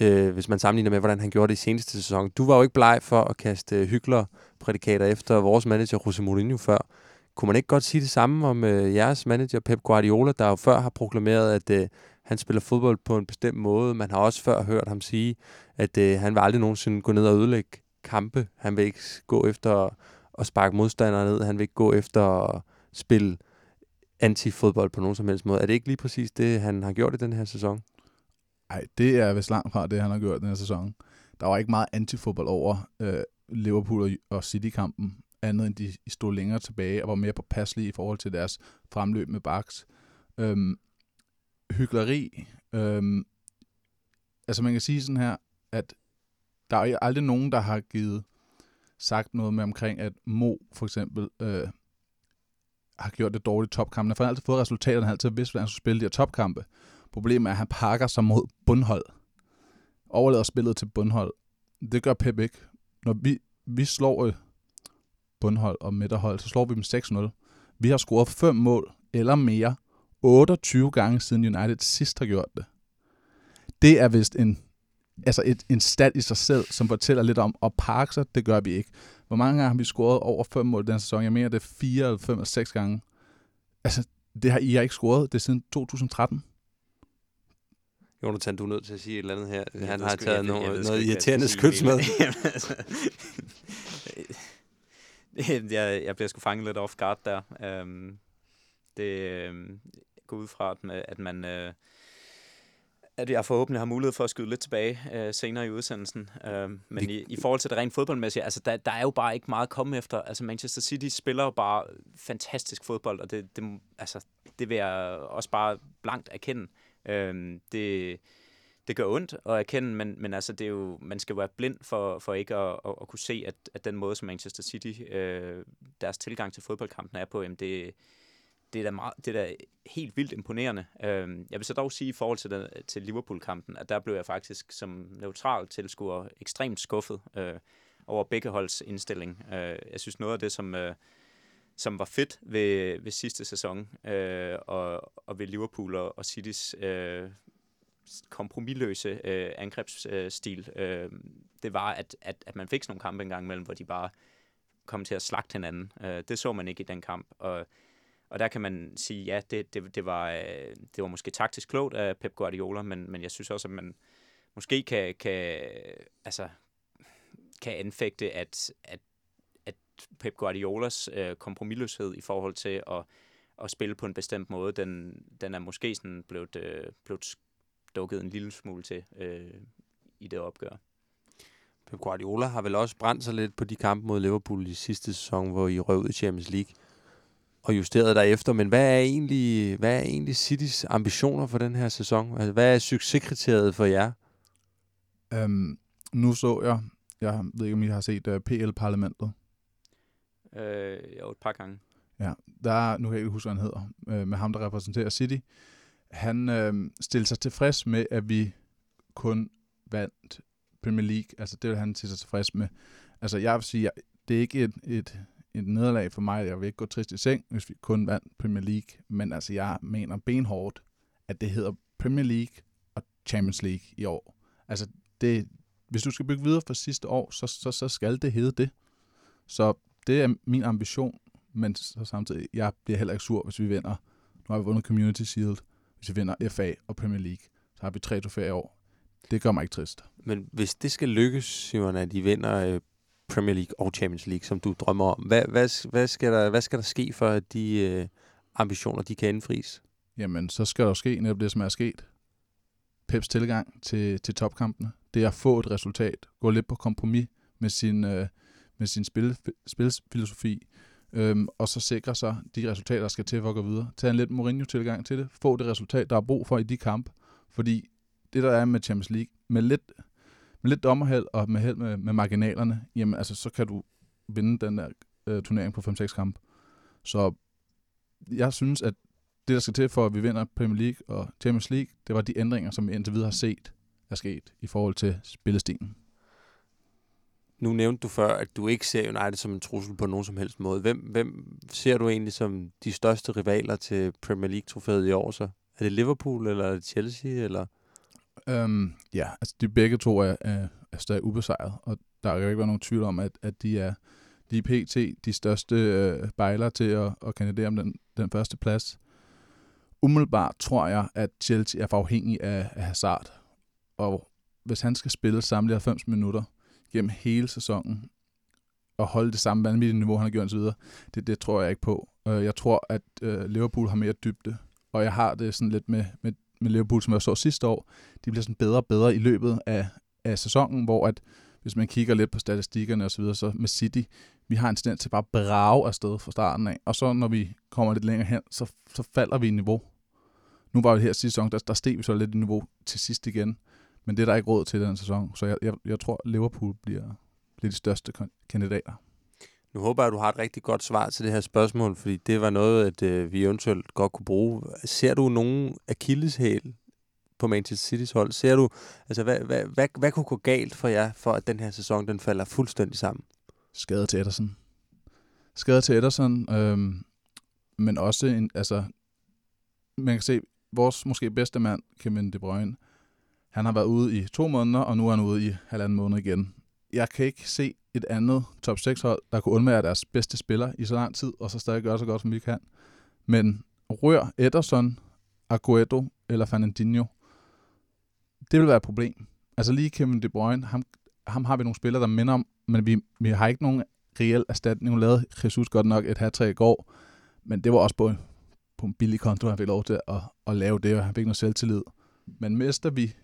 øh, hvis man sammenligner med, hvordan han gjorde det i seneste sæson. Du var jo ikke bleg for at kaste øh, hyggeler-prædikater efter vores manager, Jose Mourinho, før. Kunne man ikke godt sige det samme om øh, jeres manager, Pep Guardiola, der jo før har proklameret, at øh, han spiller fodbold på en bestemt måde. Man har også før hørt ham sige, at øh, han vil aldrig nogensinde gå ned og ødelægge kampe. Han vil ikke gå efter at sparke modstandere ned. Han vil ikke gå efter at spille antifodbold på nogen som helst måde. Er det ikke lige præcis det, han har gjort i den her sæson? Nej, det er vist langt fra det, han har gjort den her sæson. Der var ikke meget antifodbold over øh, Liverpool og City-kampen, andet end de stod længere tilbage og var mere påpasselige i forhold til deres fremløb med baks. Øhm, hyggeleri. Øhm, altså man kan sige sådan her, at der er aldrig nogen, der har givet sagt noget med omkring, at Mo for eksempel øh, har gjort det dårligt i topkampene. For han har altid fået resultaterne, han har altid vidst, hvordan han skulle spille de her topkampe. Problemet er, at han pakker sig mod bundhold. Overlader spillet til bundhold. Det gør Pep ikke. Når vi, vi slår øh, bundhold og midterhold, så slår vi dem 6-0. Vi har scoret 5 mål eller mere 28 gange siden United sidst har gjort det. Det er vist en, altså et, en stat i sig selv, som fortæller lidt om at parke sig. Det gør vi ikke. Hvor mange gange har vi scoret over 5 mål den sæson? Jeg mener, det er 4 eller 5 eller 6 gange. Altså, det har I har ikke scoret. Det er siden 2013. Jonathan, du er nødt til at sige et eller andet her. Jeg Han har taget jeg ved- jeg noget, noget irriterende skyts med. Altså, jeg, jeg bliver sgu fanget lidt off guard der. Um, det um, går ud fra, at, man- at man... Uh, at jeg forhåbentlig har mulighed for at skyde lidt tilbage uh, senere i udsendelsen. Uh, men i, i forhold til det rent fodboldmæssige, altså der, der er jo bare ikke meget at komme efter. Altså Manchester City spiller jo bare fantastisk fodbold, og det, det, altså, det vil jeg også bare blankt erkende. Uh, det, det gør ondt at erkende, men, men altså, det er jo, man skal jo være blind for, for ikke at, at, at kunne se, at, at den måde, som Manchester City, øh, deres tilgang til fodboldkampen er på, jamen det, det, er da meget, det er da helt vildt imponerende. Øh, jeg vil så dog sige i forhold til, den, til Liverpool-kampen, at der blev jeg faktisk som neutral tilskuer ekstremt skuffet øh, over begge holds indstilling. Øh, jeg synes noget af det, som... Øh, som var fedt ved, ved sidste sæson, øh, og, og ved Liverpool og, og Citys øh, kompromilløse øh, angrebsstil, øh, det var, at, at, at man fik sådan nogle kampe engang imellem, hvor de bare kom til at slagte hinanden. Øh, det så man ikke i den kamp, og, og der kan man sige, ja, det, det, det, var, øh, det var måske taktisk klogt af Pep Guardiola, men, men jeg synes også, at man måske kan, kan, altså, kan anfægte, at, at, at Pep Guardiolas øh, kompromilløshed i forhold til at, at spille på en bestemt måde, den, den er måske sådan blevet, øh, blevet dukket en lille smule til øh, i det opgør. Pep Guardiola har vel også brændt sig lidt på de kampe mod Liverpool i sidste sæson, hvor I røv i Champions League og justeret derefter. Men hvad er egentlig, hvad er egentlig Citys ambitioner for den her sæson? Altså, hvad er succeskriteriet for jer? Øhm, nu så jeg, jeg ved ikke, om I har set uh, PL-parlamentet. Øh, jo, et par gange. Ja, der er, nu kan jeg ikke huske, hvad han hedder, øh, med ham, der repræsenterer City. Han øh, stiller sig tilfreds med, at vi kun vandt Premier League. Altså, det vil han til sig tilfreds med. Altså, jeg vil sige, jeg, det er ikke et, et, et nederlag for mig. Jeg vil ikke gå trist i seng, hvis vi kun vandt Premier League. Men altså, jeg mener benhårdt, at det hedder Premier League og Champions League i år. Altså, det, hvis du skal bygge videre fra sidste år, så, så, så skal det hedde det. Så det er min ambition, men så samtidig, jeg bliver heller ikke sur, hvis vi vinder. Nu har vi vundet Community Shield. Hvis vi vinder FA og Premier League, så har vi tre trofæer i år. Det gør mig ikke trist. Men hvis det skal lykkes, Simon, at I vinder øh, Premier League og Champions League, som du drømmer om, hvad, hvad, hvad, skal, der, hvad skal der ske for, at de øh, ambitioner de kan indfries? Jamen, så skal der ske netop det, som er sket. Peps tilgang til, til topkampene. Det er at få et resultat. Gå lidt på kompromis med sin, øh, med sin spil, spilfilosofi. Øhm, og så sikre sig de resultater, der skal til for at gå videre. Tag en lidt Mourinho-tilgang til det. Få det resultat, der er brug for i de kampe. Fordi det der er med Champions League, med lidt, med lidt dommerheld og med held med, med marginalerne, jamen altså, så kan du vinde den der øh, turnering på 5-6 kamp. Så jeg synes, at det, der skal til for, at vi vinder Premier League og Champions League, det var de ændringer, som vi indtil videre har set er sket i forhold til spillestilen. Nu nævnte du før, at du ikke ser United som en trussel på nogen som helst måde. Hvem, hvem ser du egentlig som de største rivaler til Premier League-trofæet i år så? Er det Liverpool, eller er det Chelsea, eller? Øhm, ja, altså de begge to er, er, er stadig ubesejret, og der er jo ikke være nogen tvivl om, at, at de er de er pt. de største øh, bejler til at, at kandidere om den, den første plads. Umiddelbart tror jeg, at Chelsea er for afhængig af, af Hazard, og hvis han skal spille samlet 90 minutter gennem hele sæsonen, og holde det samme vanvittige niveau, han har gjort videre, det, det tror jeg ikke på. Øh, jeg tror, at øh, Liverpool har mere dybde, og jeg har det sådan lidt med, med, med Liverpool, som jeg så sidste år. De bliver sådan bedre og bedre i løbet af, af sæsonen, hvor at hvis man kigger lidt på statistikkerne osv., så, så med City, vi har en tendens til bare at brage afsted fra starten af, og så når vi kommer lidt længere hen, så, så falder vi i niveau. Nu var det her sidste sæson, der, der steg vi så lidt i niveau til sidst igen, men det er der ikke råd til den sæson, så jeg, jeg, jeg tror, Liverpool bliver, bliver de største kandidater. Nu håber jeg, at du har et rigtig godt svar til det her spørgsmål, fordi det var noget, at øh, vi eventuelt godt kunne bruge. Ser du nogen akilleshæl på Manchester City's hold? Ser du, altså hvad, hvad, hvad, hvad kunne gå galt for jer, for at den her sæson den falder fuldstændig sammen? Skade til Ederson. Skade til Ederson, øhm, men også en, altså, man kan se, vores måske bedste mand, Kevin De Bruyne, han har været ude i to måneder, og nu er han ude i halvanden måned igen. Jeg kan ikke se et andet top 6 hold, der kunne undvære deres bedste spiller i så lang tid, og så stadig gøre så godt, som vi kan. Men rør Ederson, Aguero eller Fernandinho, det vil være et problem. Altså lige Kevin De Bruyne, ham, ham har vi nogle spillere, der minder om, men vi, vi har ikke nogen reel erstatning. Nu lavede Jesus godt nok et hat i går, men det var også på, på en billig konto, han fik lov til at, at lave det, og han fik noget selvtillid. Men mister vi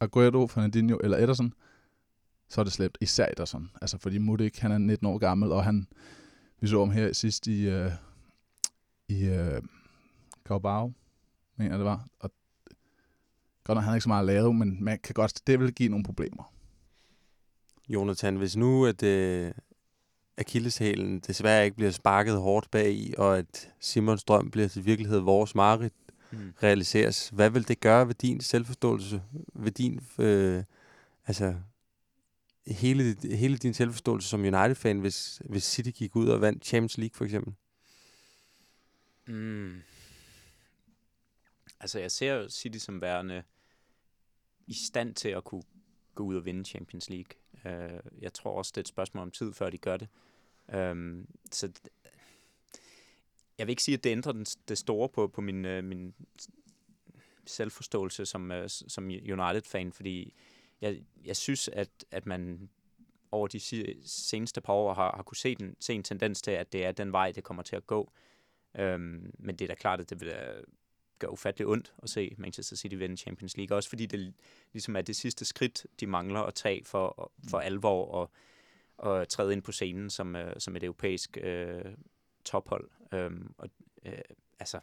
Aguero, Fernandinho eller Ederson, så er det slæbt især Ederson. Altså fordi Mudik, han er 19 år gammel, og han, vi så ham her sidst i, uh, i uh, Carabao, mener det var. Og godt nok han er ikke så meget lavet, men man kan godt, det vil give nogle problemer. Jonathan, hvis nu at uh, Achilleshælen desværre ikke bliver sparket hårdt bag i, og at Simons drøm bliver til virkelighed vores mareridt, mm. realiseres, hvad vil det gøre ved din selvforståelse, ved din, øh, altså, hele, hele din selvforståelse som United-fan, hvis, hvis City gik ud og vandt Champions League for eksempel? Mm. Altså, jeg ser City som værende i stand til at kunne gå ud og vinde Champions League. Uh, jeg tror også, det er et spørgsmål om tid, før de gør det. Um, så jeg vil ikke sige, at det ændrer den, det store på, på min, uh, min selvforståelse som, uh, som United-fan, fordi jeg, jeg synes, at, at man over de seneste par år har, har kunne se, den, se en tendens til, at det er den vej, det kommer til at gå. Um, men det er da klart, at det vil gøre ufattelig ondt at se Manchester City vinde Champions League. Også fordi det ligesom er det sidste skridt, de mangler at tage for, for alvor og, og træde ind på scenen som, uh, som et europæisk uh, tophold. Um, og, uh, altså,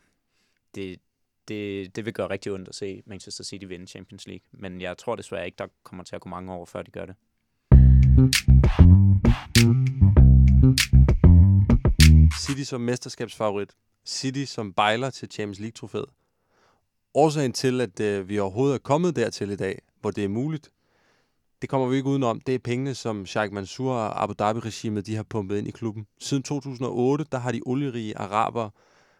det, det, det vil gøre rigtig ondt at se Manchester City vinde Champions League. Men jeg tror desværre ikke, der kommer til at gå mange år, før de gør det. City som mesterskabsfavorit. City som bejler til Champions League-trofæet. Årsagen til, at øh, vi overhovedet er kommet dertil i dag, hvor det er muligt, det kommer vi ikke udenom. Det er pengene, som Sheikh Mansour og Abu Dhabi-regimet de har pumpet ind i klubben. Siden 2008, der har de olierige araber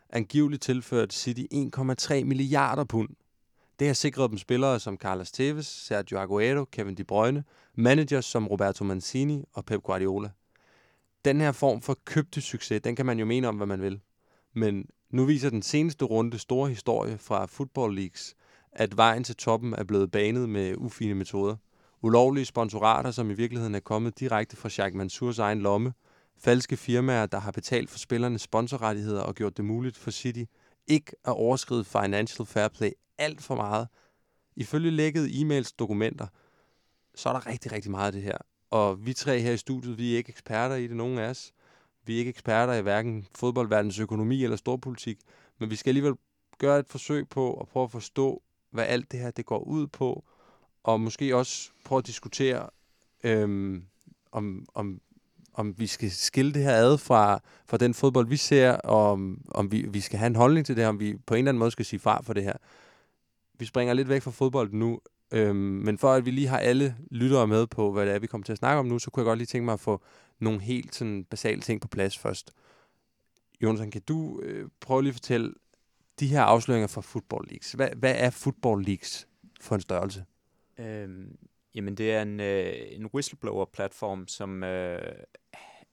angiveligt tilført City 1,3 milliarder pund. Det har sikret dem spillere som Carlos Tevez, Sergio Aguero, Kevin De Bruyne, managers som Roberto Mancini og Pep Guardiola. Den her form for købte succes, den kan man jo mene om, hvad man vil. Men nu viser den seneste runde store historie fra Football Leagues, at vejen til toppen er blevet banet med ufine metoder. Ulovlige sponsorater, som i virkeligheden er kommet direkte fra Sheikh Mansours egen lomme. Falske firmaer, der har betalt for spillernes sponsorrettigheder og gjort det muligt for City ikke at overskride financial fair play alt for meget. Ifølge lækkede e-mails dokumenter, så er der rigtig, rigtig meget af det her. Og vi tre her i studiet, vi er ikke eksperter i det, nogen af os. Vi er ikke eksperter i hverken fodboldverdens økonomi eller storpolitik, men vi skal alligevel gøre et forsøg på at prøve at forstå, hvad alt det her det går ud på, og måske også prøve at diskutere, øhm, om, om, om vi skal skille det her ad fra, fra den fodbold, vi ser, og om, om vi, vi skal have en holdning til det her, om vi på en eller anden måde skal sige fra for det her. Vi springer lidt væk fra fodbold nu, øhm, men for at vi lige har alle lyttere med på, hvad det er, vi kommer til at snakke om nu, så kunne jeg godt lige tænke mig at få nogle helt sådan basale ting på plads først. Jonathan, kan du øh, prøve lige at fortælle de her afsløringer fra Football Leagues? Hvad, hvad er Football Leagues for en størrelse? Øhm, jamen, det er en, øh, en whistleblower-platform, som øh,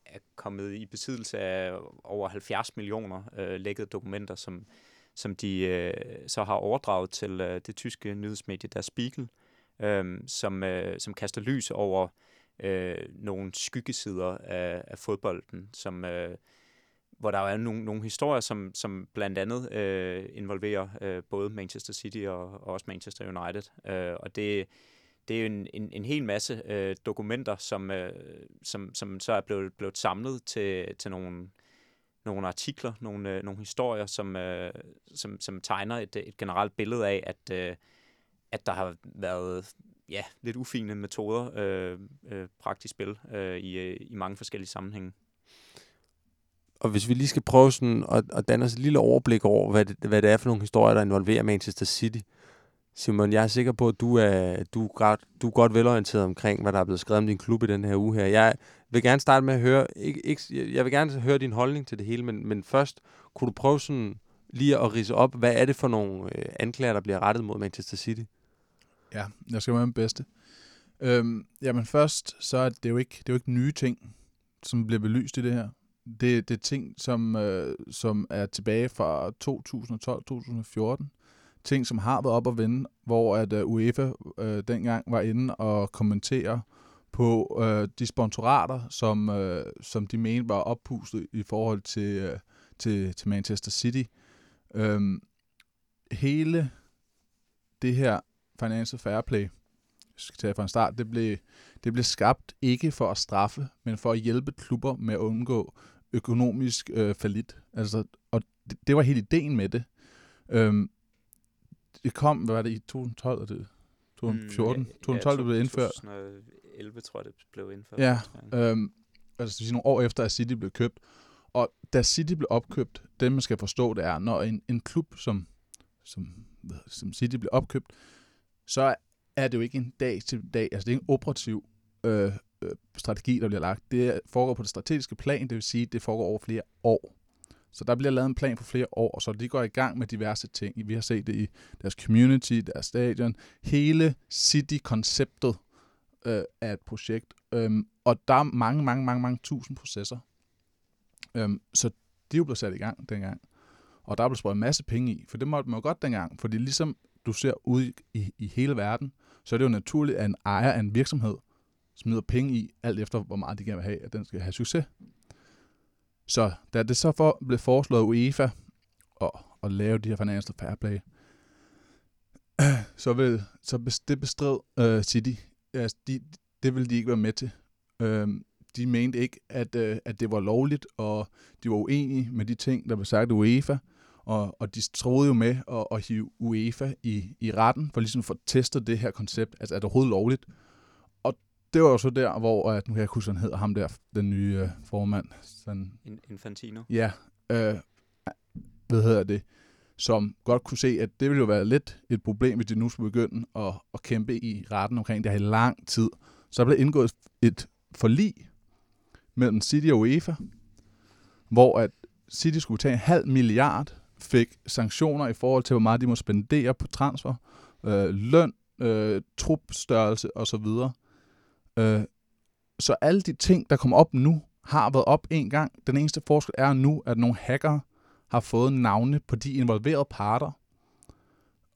er kommet i besiddelse af over 70 millioner øh, lækkede dokumenter, som, som de øh, så har overdraget til øh, det tyske nyhedsmedie Der Spiegel, øh, som, øh, som kaster lys over øh, nogle skyggesider af, af fodbolden, som... Øh, hvor der er nogle, nogle historier, som, som blandt andet øh, involverer øh, både Manchester City og, og også Manchester United. Øh, og det, det er jo en, en, en hel masse øh, dokumenter, som, øh, som, som så er blevet, blevet samlet til, til nogle, nogle artikler, nogle, øh, nogle historier, som, øh, som, som tegner et, et generelt billede af, at, øh, at der har været ja, lidt ufine metoder øh, øh, praktisk spil øh, i, øh, i mange forskellige sammenhænge. Og hvis vi lige skal prøve sådan at, at danne os et lille overblik over, hvad det, hvad det er for nogle historier, der involverer Manchester City. Simon, jeg er sikker på, at du er, du, er godt, du er godt velorienteret omkring, hvad der er blevet skrevet om din klub i den her uge her. Jeg vil gerne starte med at høre, ikke, ikke, jeg vil gerne høre din holdning til det hele, men, men først, kunne du prøve sådan lige at rise op, hvad er det for nogle øh, anklager, der bliver rettet mod Manchester City? Ja, jeg skal være min bedste. Øhm, jamen først, så er det jo ikke, det er jo ikke nye ting, som bliver belyst i det her det, det er ting, som, øh, som er tilbage fra 2012-2014. Ting, som har været op og vende, hvor at uh, UEFA øh, dengang var inde og kommentere på øh, de sponsorater, som, øh, som de mente var oppustet i forhold til, øh, til, til Manchester City. Øhm, hele det her financial fair play, skal tage fra en start, det blev, det blev skabt ikke for at straffe, men for at hjælpe klubber med at undgå økonomisk øh, falit. Altså, og det, det var helt ideen med det. Øhm, det kom, hvad var det, i 2012 eller det? 2014? Mm, ja, 2012 ja, det blev indført. 2011 tror jeg, det blev indført. Ja, øhm, altså det nogle år efter, at City blev købt. Og da City blev opkøbt, det man skal forstå, det er, når en, en klub som, som, som City blev opkøbt, så er det jo ikke en dag til dag, altså det er en operativ øh, øh, strategi, der bliver lagt, det foregår på det strategiske plan, det vil sige, det foregår over flere år. Så der bliver lavet en plan for flere år, så de går i gang med diverse ting. Vi har set det i deres community, deres stadion. Hele City-konceptet øh, er et projekt, øhm, og der er mange, mange, mange, mange tusind processer. Øhm, så de er jo blevet sat i gang dengang. Og der er blevet en masse penge i, for det måtte man jo godt dengang, fordi ligesom du ser ud i, i hele verden, så er det jo naturligt, at en ejer af en virksomhed smider penge i, alt efter hvor meget de gerne vil have, at den skal have succes. Så da det så for, blev foreslået UEFA at, at lave de her financial fair play, så, vil, så det bestred uh, City. Altså, de, det ville de ikke være med til. Uh, de mente ikke, at, uh, at det var lovligt, og de var uenige med de ting, der blev sagt af UEFA. Og, og de troede jo med at, at hive UEFA i, i retten, for ligesom at få testet det her koncept. Altså, er det overhovedet lovligt? Det var jo så der, hvor, at, nu kan jeg huske, han hedder ham der, den nye øh, formand. Sådan, Infantino. Ja, øh, hvad hedder det? Som godt kunne se, at det ville jo være lidt et problem, hvis de nu skulle begynde at, at kæmpe i retten omkring det her i lang tid. Så blev indgået et forlig mellem City og UEFA, hvor at City skulle tage en halv milliard, fik sanktioner i forhold til, hvor meget de må spendere på transfer, øh, løn, øh, trupstørrelse osv., Øh, så alle de ting, der kommer op nu, har været op en gang. Den eneste forskel er nu, at nogle hacker har fået navne på de involverede parter.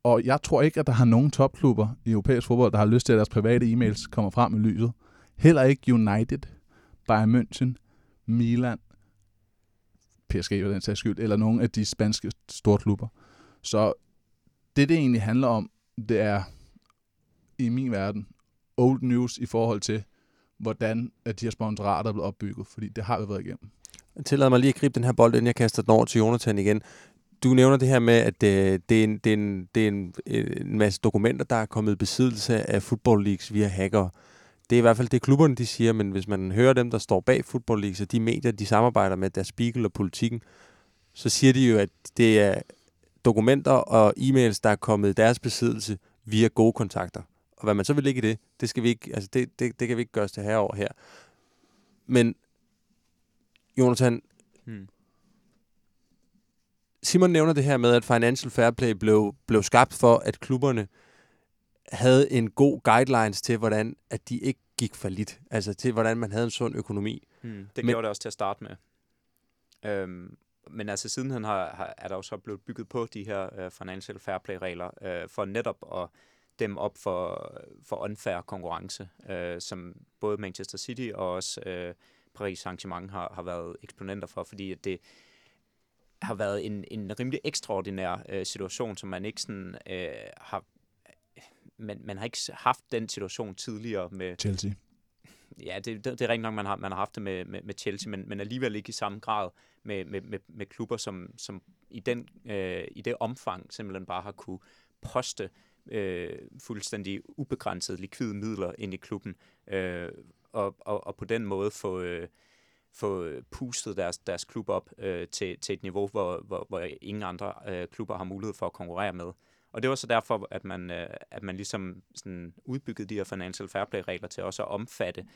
Og jeg tror ikke, at der har nogen topklubber i europæisk fodbold, der har lyst til, at deres private e-mails kommer frem i lyset. Heller ikke United, Bayern München, Milan, PSG for den sags skyld, eller nogle af de spanske storklubber. Så det, det egentlig handler om, det er i min verden old news i forhold til, hvordan at de her sponsorater er blevet opbygget, fordi det har vi været igennem. Tillad mig lige at gribe den her bold, inden jeg kaster den over til Jonathan igen. du nævner det her med, at det, det, er, en, det, er, en, det er en, øh, en masse dokumenter, der er kommet i besiddelse af Football Leagues via hacker. Det er i hvert fald det, klubberne de siger, men hvis man hører dem, der står bag Football Leagues, og de medier, de samarbejder med, der Spiegel og politikken, så siger de jo, at det er dokumenter og e-mails, der er kommet i deres besiddelse via gode kontakter. Og hvad man så vil ligge i det, det, skal vi ikke, altså det, det, det kan vi ikke gøre os til herover her. Men, Jonathan, Hmm. Simon nævner det her med, at Financial Fair Play blev, blev skabt for, at klubberne havde en god guidelines til, hvordan at de ikke gik for lidt. Altså til, hvordan man havde en sund økonomi. Hmm. Det Men- gjorde det også til at starte med. Øhm, men altså sidenhen har, har, er der jo så blevet bygget på de her uh, financial fair play regler øh, for netop at dem op for, for unfair konkurrence, øh, som både Manchester City og også øh, Paris Saint-Germain har, har været eksponenter for, fordi at det har været en, en rimelig ekstraordinær øh, situation, som man ikke sådan øh, har man, man har ikke haft den situation tidligere med, Chelsea. Ja, det, det, det er rigtigt nok, man har, man har haft det med, med, med Chelsea, men, men alligevel ikke i samme grad med, med, med, med klubber, som, som i, den, øh, i det omfang simpelthen bare har kunne poste øh, fuldstændig ubegrænset likvide midler ind i klubben, øh, og, og, og på den måde få, øh, få pustet deres, deres klub op øh, til, til et niveau, hvor, hvor, hvor ingen andre øh, klubber har mulighed for at konkurrere med. Og det var så derfor, at man, øh, at man ligesom sådan udbyggede de her financial fair play regler til også at omfatte,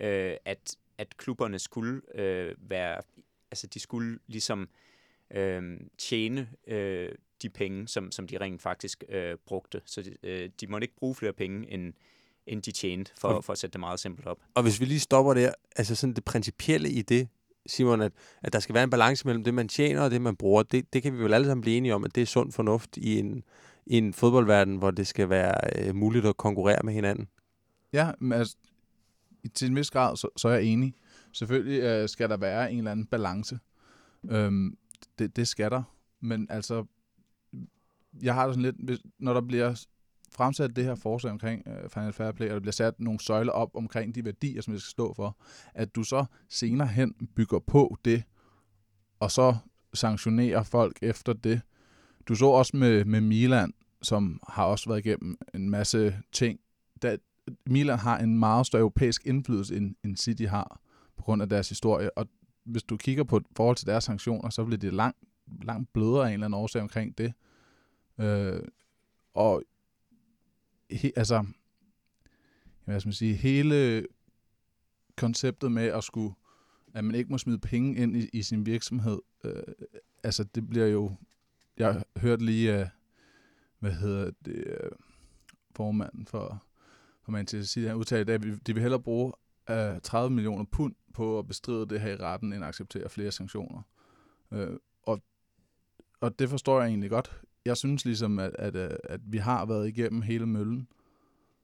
øh, at, at klubberne skulle øh, være, altså de skulle ligesom øh, tjene øh, de penge, som, som de rent faktisk øh, brugte. Så de, øh, de måtte ikke bruge flere penge, end, end de tjente, for, Og- for at sætte det meget simpelt op. Og hvis vi lige stopper der, altså sådan det principielle i det, Simon, at, at der skal være en balance mellem det, man tjener og det, man bruger, det, det kan vi vel alle sammen blive enige om, at det er sund fornuft i en, i en fodboldverden, hvor det skal være øh, muligt at konkurrere med hinanden. Ja, men altså, i- til en vis grad, så, så er jeg enig. Selvfølgelig øh, skal der være en eller anden balance. Øhm, det, det skal der. Men altså, jeg har det sådan lidt, hvis, når der bliver fremsat det her forslag omkring øh, Final Fair Play, og der bliver sat nogle søjler op omkring de værdier, som vi skal stå for, at du så senere hen bygger på det, og så sanktionerer folk efter det. Du så også med, med Milan, som har også været igennem en masse ting. Da, Milan har en meget større europæisk indflydelse, end, end City har, på grund af deres historie. Og hvis du kigger på forhold til deres sanktioner, så bliver det langt, langt blødere af en eller anden årsag omkring det. Øh, og he, altså, hvad skal man sige, hele konceptet med at skulle, at man ikke må smide penge ind i, i sin virksomhed, øh, altså det bliver jo, jeg hørte lige, øh, hvad hedder det, øh, formanden for, for Manchester City, han udtalte, at vi- de vil hellere bruge øh, 30 millioner pund på at bestride det her i retten, end at acceptere flere sanktioner. Øh, og, og det forstår jeg egentlig godt. Jeg synes ligesom, at, at, øh, at vi har været igennem hele møllen,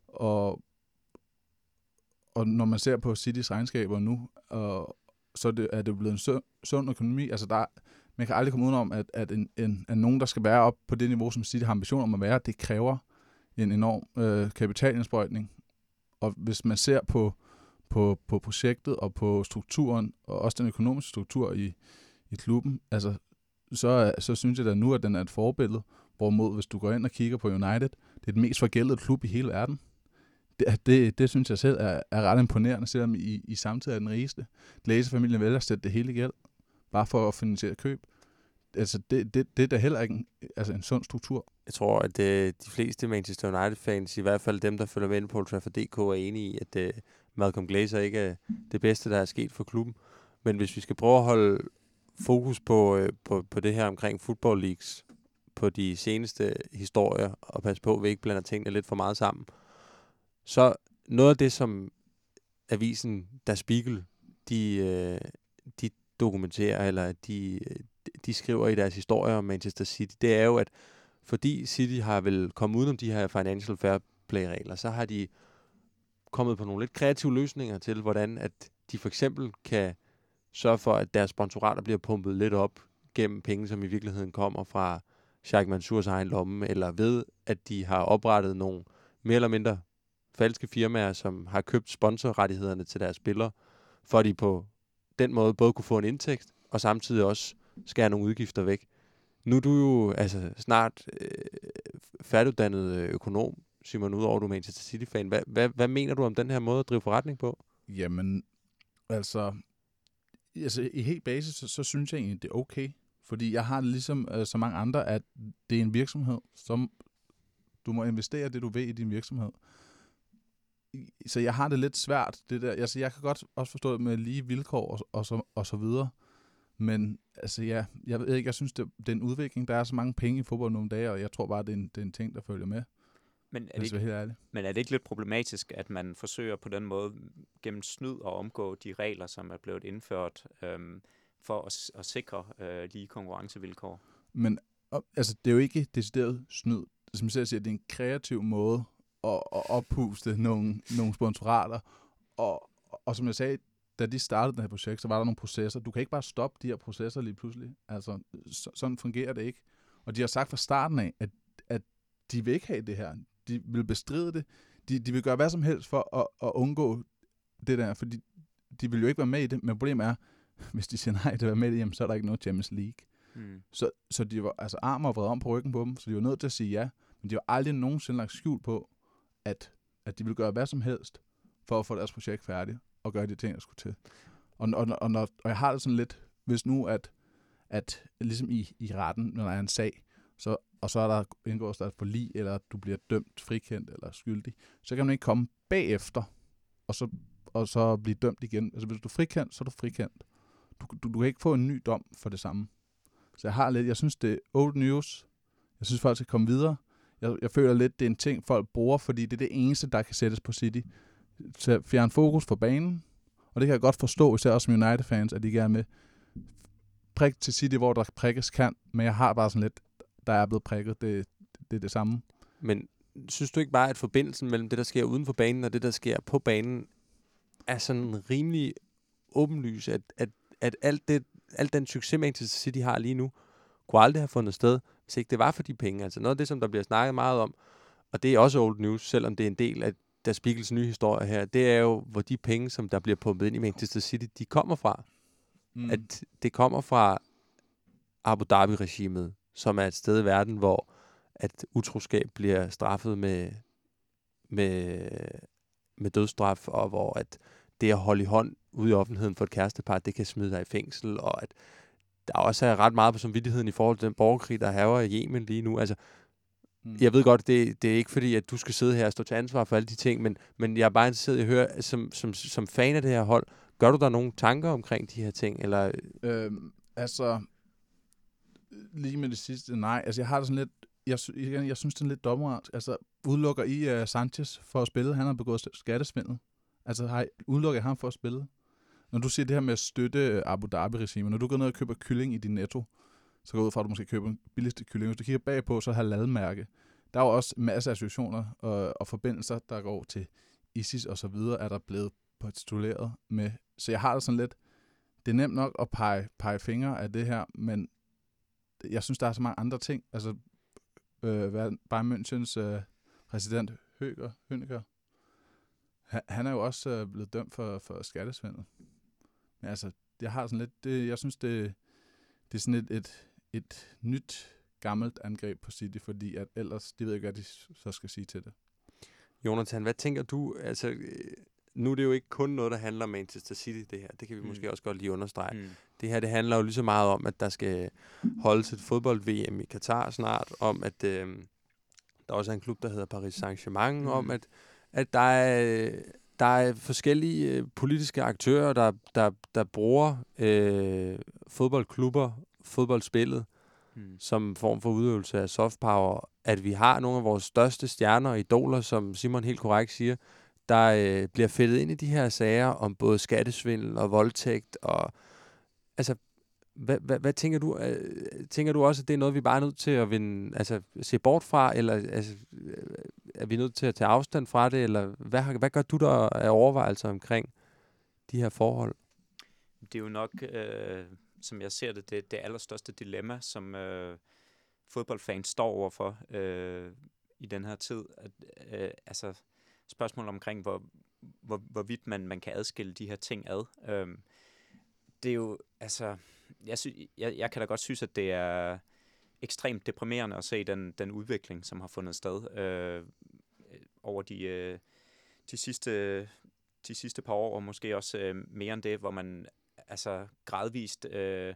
og, og når man ser på Citys regnskaber nu, og, så er det, er det blevet en sund, sund økonomi. Altså der, man kan aldrig komme udenom, at, at, en, en, at nogen, der skal være op på det niveau, som City har ambition om at være, det kræver en enorm øh, kapitalindsprøjtning. Og hvis man ser på, på, på projektet og på strukturen, og også den økonomiske struktur i, i klubben, altså, så, så synes jeg da nu, at den er et forbillede. Hvorimod, hvis du går ind og kigger på United, det er den mest forgældede klub i hele verden. Det, det, det synes jeg selv er, er ret imponerende, selvom I, I samtidig er den rigeste. Glazer-familien vælger at sætte det hele i gæld, bare for at finansiere køb. Altså, det, det, det er da heller ikke en, altså en sund struktur. Jeg tror, at øh, de fleste Manchester United-fans, i hvert fald dem, der følger med på Trafford.dk, er enige i, at øh, Malcolm Glazer ikke er det bedste, der er sket for klubben. Men hvis vi skal prøve at holde fokus på, øh, på, på det her omkring Football Leagues, på de seneste historier, og passe på, at vi ikke blander tingene lidt for meget sammen, så noget af det, som avisen Der Spiegel, de, øh, de dokumenterer, eller de, øh, de skriver i deres historier om Manchester City, det er jo, at fordi City har vel kommet udenom de her financial fair play-regler, så har de kommet på nogle lidt kreative løsninger til, hvordan at de for eksempel kan sørge for, at deres sponsorater bliver pumpet lidt op gennem penge, som i virkeligheden kommer fra Sheikh Mansours egen lomme, eller ved, at de har oprettet nogle mere eller mindre falske firmaer, som har købt sponsorrettighederne til deres spillere, for at de på den måde både kunne få en indtægt, og samtidig også skære nogle udgifter væk. Nu er du jo altså, snart øh, færdiguddannet øh, økonom, Simon, udover du er Manchester City-fan. Hvad, hvad, hvad mener du om den her måde at drive forretning på? Jamen, altså, altså i helt basis, så, så synes jeg egentlig, det er okay. Fordi jeg har det ligesom øh, så mange andre, at det er en virksomhed, som du må investere det, du ved i din virksomhed. Så jeg har det lidt svært, det der. Altså, jeg kan godt også forstå det med lige vilkår og, og, så, og så videre. Men altså, ja, jeg ved ikke, jeg synes, det, det er en udvikling. Der er så mange penge i fodbold nogle dage, og jeg tror bare, det er en, det er en ting, der følger med, men er, det ikke, helt ærlig. men er det ikke lidt problematisk, at man forsøger på den måde gennem snyd at omgå de regler, som er blevet indført øhm, for at, at sikre øh, lige konkurrencevilkår? Men altså, det er jo ikke decideret snyd. Som jeg selv siger, det er en kreativ måde at, at oppuste nogle, nogle sponsorater. Og, og, og som jeg sagde, da de startede det her projekt, så var der nogle processer. Du kan ikke bare stoppe de her processer lige pludselig. Altså, så, sådan fungerer det ikke. Og de har sagt fra starten af, at, at de vil ikke have det her. De vil bestride det. De, de vil gøre hvad som helst for at, at undgå det der, fordi de vil jo ikke være med i det. Men problemet er, hvis de siger nej til at være med i det, jamen, så er der ikke noget Champions League. Hmm. Så, så de var, altså armen var vredet om på ryggen på dem, så de var nødt til at sige ja. Men de var aldrig nogensinde lagt skjul på, at, at de ville gøre hvad som helst, for at få deres projekt færdigt, og gøre de ting, der skulle til. Og, og, og, når, og jeg har det sådan lidt, hvis nu, at, at ligesom i, i retten, når der er en sag, så, og så er der indgås der et forlig, eller du bliver dømt frikendt eller skyldig, så kan man ikke komme bagefter, og så, og så blive dømt igen. Altså hvis du er frikendt, så er du frikendt. Du, du, du kan ikke få en ny dom for det samme. Så jeg har lidt, jeg synes, det er old news. Jeg synes, folk skal komme videre. Jeg, jeg føler lidt, det er en ting, folk bruger, fordi det er det eneste, der kan sættes på City. Så at fjerne fokus fra banen. Og det kan jeg godt forstå, især også som United-fans, at de gerne vil prikke til City, hvor der prikkes kan. Men jeg har bare sådan lidt, der er blevet prikket. Det, det er det samme. Men synes du ikke bare, at forbindelsen mellem det, der sker uden for banen, og det, der sker på banen, er sådan rimelig åbenlys, at, at, at alt, det, alt den succes, Manchester City har lige nu, kunne aldrig have fundet sted, hvis ikke det var for de penge. Altså noget af det, som der bliver snakket meget om, og det er også old news, selvom det er en del af der Spiegels nye historie her, det er jo, hvor de penge, som der bliver pumpet ind i Manchester City, de kommer fra. Mm. At det kommer fra Abu Dhabi-regimet, som er et sted i verden, hvor at utroskab bliver straffet med, med, med dødsstraf, og hvor at det at holde i hånd ude i offentligheden for et kærestepar, det kan smide dig i fængsel, og at der også er ret meget på samvittigheden i forhold til den borgerkrig, der haver i Yemen lige nu. Altså, mm. jeg ved godt, det, det er ikke fordi, at du skal sidde her og stå til ansvar for alle de ting, men, men jeg er bare interesseret i at høre, som, som, som fan af det her hold, gør du der nogle tanker omkring de her ting? Eller, Øhm, altså, lige med det sidste, nej. Altså, jeg har det sådan lidt, jeg, jeg, igen, jeg synes, det er lidt dommerart. Altså, udelukker I uh, Sanchez for at spille? Han har begået skattesvindel. Altså, har I, udelukker I ham for at spille? Når du siger det her med at støtte øh, Abu Dhabi-regimet, når du går ned og køber kylling i din netto, så går ud fra, at du måske køber den billigste kylling. Hvis du kigger bagpå, så har ladmærke. Der er jo også masser af associationer og, og forbindelser, der går til ISIS og så videre, er der blevet postuleret med. Så jeg har det sådan lidt, det er nemt nok at pege, pege fingre af det her, men jeg synes, der er så mange andre ting. Altså, øh, Bayern Münchens øh, præsident Høger, Høniger, han, han er jo også øh, blevet dømt for, for skattesvindel. Men altså, jeg har sådan lidt, det, jeg synes, det, det er sådan et, et, et nyt, gammelt angreb på City, fordi at ellers, de ved ikke, hvad de så skal sige til det. Jonathan, hvad tænker du? Altså, øh, nu er det jo ikke kun noget, der handler om Manchester City, det her. Det kan vi Mm. måske også godt lige understrege. Mm. Det her, det handler jo lige så meget om, at der skal holdes et fodbold-VM i Katar snart, om at øh, der også er en klub, der hedder Paris Saint-Germain, Mm. mm. om at, at der er, der er forskellige øh, politiske aktører, der, der, der bruger øh, fodboldklubber, fodboldspillet, Mm. som form for udøvelse af soft power, at vi har nogle af vores største stjerner og idoler, som Simon helt korrekt siger, der øh, bliver fældet ind i de her sager om både skattesvindel og voldtægt. Og, altså, hvad, hvad, hvad tænker du? Øh, tænker du også, at det er noget, vi bare er nødt til at vinde, altså, se bort fra, eller altså, øh, er vi nødt til at tage afstand fra det, eller hvad, hvad gør du der af overvejelser omkring de her forhold? Det er jo nok, øh, som jeg ser det, det, det allerstørste dilemma, som øh, fodboldfans står overfor øh, i den her tid. At, øh, altså spørgsmål omkring, hvor, hvor, hvorvidt man, man kan adskille de her ting ad. Øhm, det er jo, altså, jeg, sy, jeg, jeg kan da godt synes, at det er ekstremt deprimerende at se den, den udvikling, som har fundet sted øh, over de, øh, de, sidste, de sidste par år, og måske også øh, mere end det, hvor man altså gradvist øh,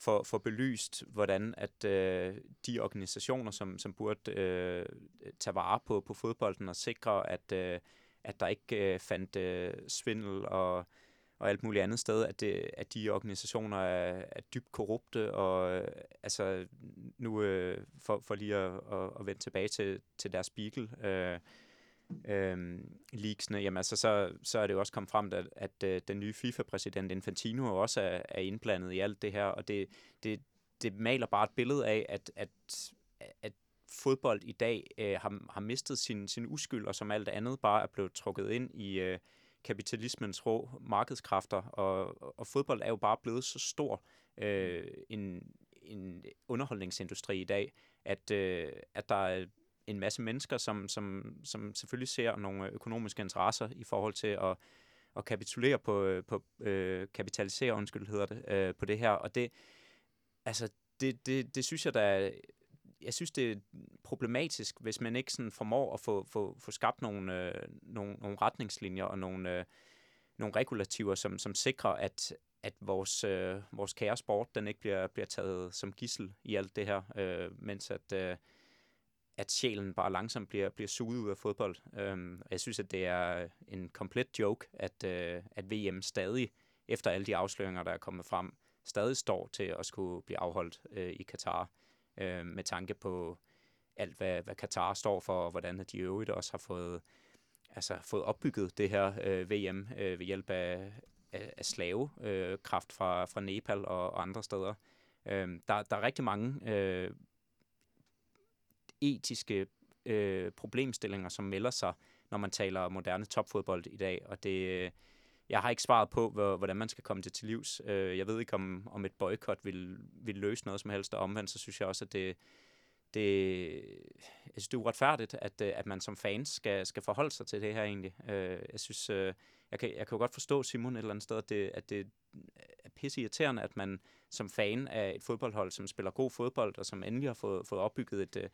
for, for belyst, hvordan at øh, de organisationer, som, som burde øh, tage vare på, på fodbolden og sikre, at, øh, at der ikke øh, fandt øh, svindel og og alt muligt andet sted, at, det, at de organisationer er, er dybt korrupte, og øh, altså nu øh, for, for lige at, at, at vende tilbage til, til deres spiegel, øh, øh, leaksene, jamen altså så, så er det jo også kommet frem, at, at øh, den nye FIFA-præsident Infantino også er, er indblandet i alt det her, og det, det, det maler bare et billede af, at, at, at fodbold i dag øh, har, har mistet sin, sin uskyld, og som alt andet bare er blevet trukket ind i, øh, kapitalismens rå markedskræfter, og, og fodbold er jo bare blevet så stor øh, en, en underholdningsindustri i dag, at, øh, at der er en masse mennesker, som, som, som selvfølgelig ser nogle økonomiske interesser i forhold til at, at kapitulere på, øh, på øh, kapitalisere, undskyld hedder det, øh, på det her, og det, altså, det, det, det synes jeg, da, jeg synes, det er problematisk, hvis man ikke sådan formår at få, få, få skabt nogle, øh, nogle, nogle retningslinjer og nogle, øh, nogle regulativer, som, som sikrer, at, at vores, øh, vores kære sport, den ikke bliver, bliver taget som gissel i alt det her, øh, mens at, øh, at sjælen bare langsomt bliver, bliver suget ud af fodbold. Øhm, jeg synes, at det er øh, en komplet joke, at, øh, at VM stadig, efter alle de afsløringer, der er kommet frem, stadig står til at skulle blive afholdt øh, i Katar øh, med tanke på alt, hvad, hvad Katar står for, og hvordan de øvrigt også har fået, altså, fået opbygget det her øh, VM øh, ved hjælp af, af, af slavekraft øh, fra, fra Nepal og, og andre steder. Øh, der, der er rigtig mange øh, etiske øh, problemstillinger, som melder sig, når man taler moderne topfodbold i dag, og det øh, jeg har ikke svaret på, hvordan man skal komme det til livs. Øh, jeg ved ikke, om, om et boykot vil, vil løse noget som helst, og omvendt, så synes jeg også, at det, det, jeg synes, det er uretfærdigt, at, øh, at man som fan skal, skal forholde sig til det her egentlig. Jeg synes, jeg kan, jeg kan jo godt forstå, Simon, et eller andet sted, at det, at det er pisse irriterende, at man som fan af et fodboldhold, som spiller god fodbold, og som endelig har fået, fået opbygget et,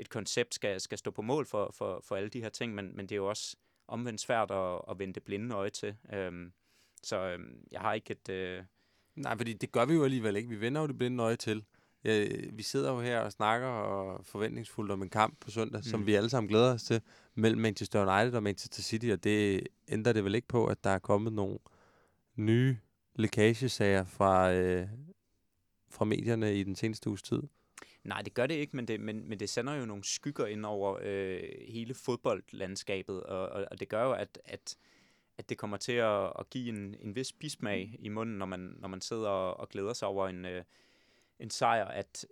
et koncept, skal, skal stå på mål for, for, for alle de her ting, men, men det er jo også omvendt svært at, at vende det blinde øje til. Øhm, så øhm, jeg har ikke et... Øh... Nej, fordi det gør vi jo alligevel ikke. Vi vender jo det blinde øje til. Ja, vi sidder jo her og snakker og forventningsfuldt om en kamp på søndag, mm. som vi alle sammen glæder os til, mellem Manchester United og Manchester City, og det ændrer det vel ikke på, at der er kommet nogle nye lækagesager fra, øh, fra medierne i den seneste uges tid. Nej, det gør det ikke, men det, men, men det sender jo nogle skygger ind over øh, hele fodboldlandskabet, og, og, og det gør jo, at, at, at det kommer til at, at give en, en vis bismag i munden, når man, når man sidder og, og glæder sig over en, øh, en sejr, at,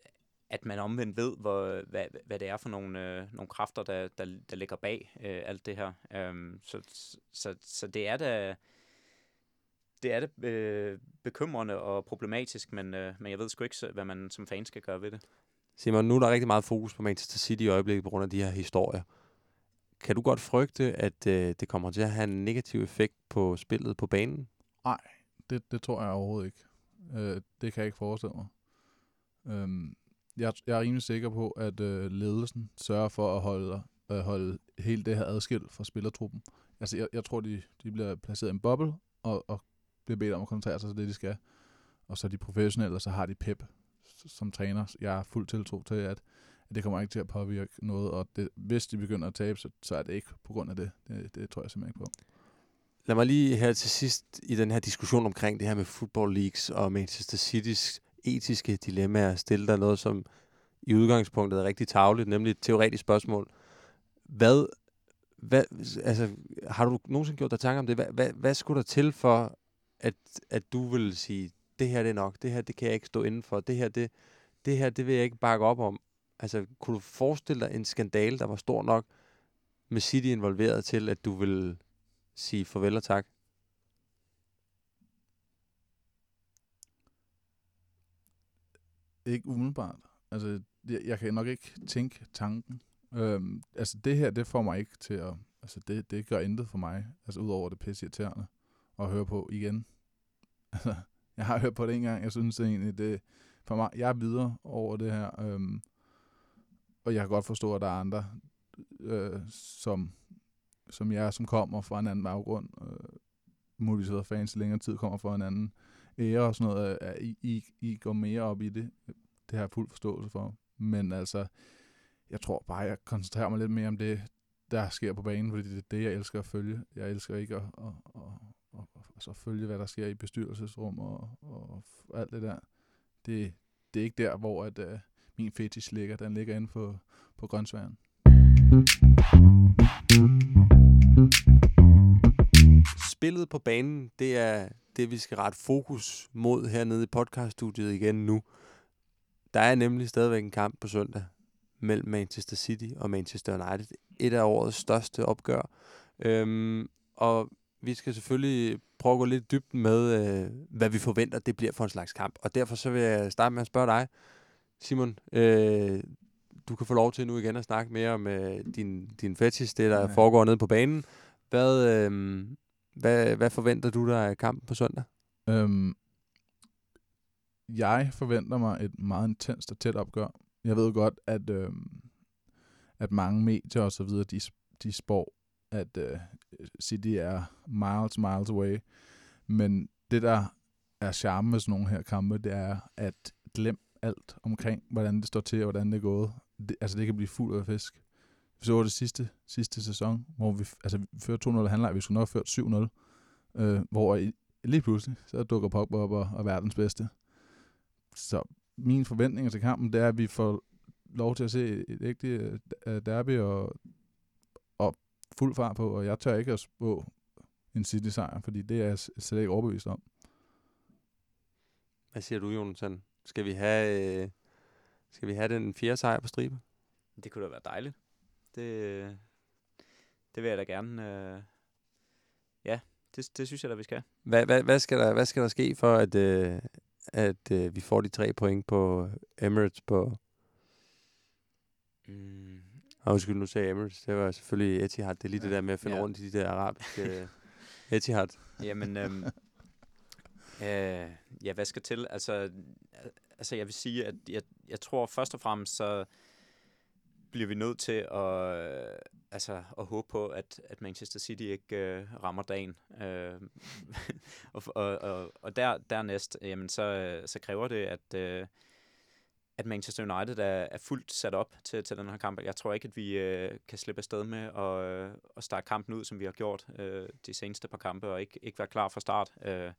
at man omvendt ved, hvor, hvad, hvad det er for nogle, øh, nogle kræfter, der, der, der ligger bag øh, alt det her. Um, så, så, så det er da det er det øh, bekymrende og problematisk, men, øh, men jeg ved sgu ikke, hvad man som fan skal gøre ved det. Simon, nu er der rigtig meget fokus på Manchester City i øjeblikket på grund af de her historier. Kan du godt frygte, at øh, det kommer til at have en negativ effekt på spillet på banen? Nej, det, det tror jeg overhovedet ikke. Øh, det kan jeg ikke forestille mig. Øh, jeg, jeg er rimelig sikker på, at øh, ledelsen sørger for at holde, øh, holde helt det her adskilt fra spillertruppen. Altså, jeg, jeg tror, de, de bliver placeret i en boble og, og bliver bedt om at koncentrere sig til det, de skal. Og så er de professionelle, og så har de pep som træner. Jeg er fuld tiltro til, at, at det kommer ikke til at påvirke noget, og det, hvis de begynder at tabe, så, så er det ikke på grund af det. det. Det tror jeg simpelthen ikke på. Lad mig lige her til sidst i den her diskussion omkring det her med football leagues og Manchester City's etiske dilemmaer stille dig noget, som i udgangspunktet er rigtig tavligt, nemlig et teoretisk spørgsmål. Hvad, hvad, altså, har du nogensinde gjort dig tanker om det? Hvad, hvad, hvad skulle der til for, at, at du vil sige, det her det er nok, det her det kan jeg ikke stå inden for, det her det, det her det vil jeg ikke bakke op om. Altså, kunne du forestille dig en skandale, der var stor nok med City involveret til, at du vil sige farvel og tak? Ikke umiddelbart. Altså, jeg, jeg kan nok ikke tænke tanken. Øhm, altså, det her, det får mig ikke til at... Altså, det, det gør intet for mig. Altså, udover det pisse irriterende at høre på igen. Altså, jeg har hørt på det en gang. Jeg synes egentlig, det for mig, jeg er videre over det her. Øhm, og jeg kan godt forstå, at der er andre, øh, som, som jeg, som kommer fra en anden baggrund, øh, muligvis hedder fans i længere tid, kommer fra en anden ære og sådan noget, øh, at I, I, I går mere op i det. Det har jeg fuld forståelse for. Men altså, jeg tror bare, jeg koncentrerer mig lidt mere om det, der sker på banen, fordi det er det, jeg elsker at følge. Jeg elsker ikke at, at, at, og, og så følge, hvad der sker i bestyrelsesrum og, og alt det der. Det, det er ikke der, hvor at, uh, min fetish ligger. Den ligger inde på, på grøntsværen. Spillet på banen, det er det, vi skal rette fokus mod hernede i podcaststudiet igen nu. Der er nemlig stadigvæk en kamp på søndag mellem Manchester City og Manchester United. Et af årets største opgør. Øhm, og vi skal selvfølgelig prøve at gå lidt dybt med, øh, hvad vi forventer, det bliver for en slags kamp. Og derfor så vil jeg starte med at spørge dig, Simon. Øh, du kan få lov til nu igen at snakke mere om øh, din, din fetish, det der ja. foregår nede på banen. Hvad, øh, hvad, hvad forventer du dig af kampen på søndag? Øhm, jeg forventer mig et meget intenst og tæt opgør. Jeg ved godt, at, øhm, at mange medier og så videre, de, de spår, at øh, City er miles, miles away. Men det, der er charme med sådan nogle her kampe, det er at glem alt omkring, hvordan det står til og hvordan det er gået. Det, altså, det kan blive fuld af fisk. Så det sidste, sidste sæson, hvor vi, altså, vi førte 2-0 handler, vi skulle nok have ført 7-0, øh, hvor i, lige pludselig, så dukker Pogba op og, og verdens bedste. Så min forventning til kampen, det er, at vi får lov til at se et ægte øh, derby og fuld fart på, og jeg tør ikke at spå en City-sejr, fordi det er jeg slet ikke overbevist om. Hvad siger du, Jonathan? Skal vi have, øh, skal vi have den fjerde sejr på stribe? Det kunne da være dejligt. Det, det vil jeg da gerne. Øh, ja, det, det synes jeg da, vi skal. Hvad, hvad, hvad, skal, der, hvad skal der ske for, at, øh, at øh, vi får de tre point på Emirates på... Mm. Og undskyld, nu sagde Emirates. Det var selvfølgelig Etihad. Det er lige ja. det der med at finde Ja. rundt i de der arabiske... Etihad. Jamen, øhm, øh, ja, hvad skal til? Altså, altså jeg vil sige, at jeg, jeg tror først og fremmest, så bliver vi nødt til at, øh, altså, at håbe på, at, at Manchester City ikke øh, rammer dagen. Øh, og, og, og, og der, dernæst, jamen, så, øh, så kræver det, at, øh, at Manchester United er, er fuldt sat op til, til den her kamp. Jeg tror ikke, at vi øh, kan slippe afsted med at, øh, at starte kampen ud, som vi har gjort øh, de seneste par kampe, og ikke, ikke være klar fra start. Øh,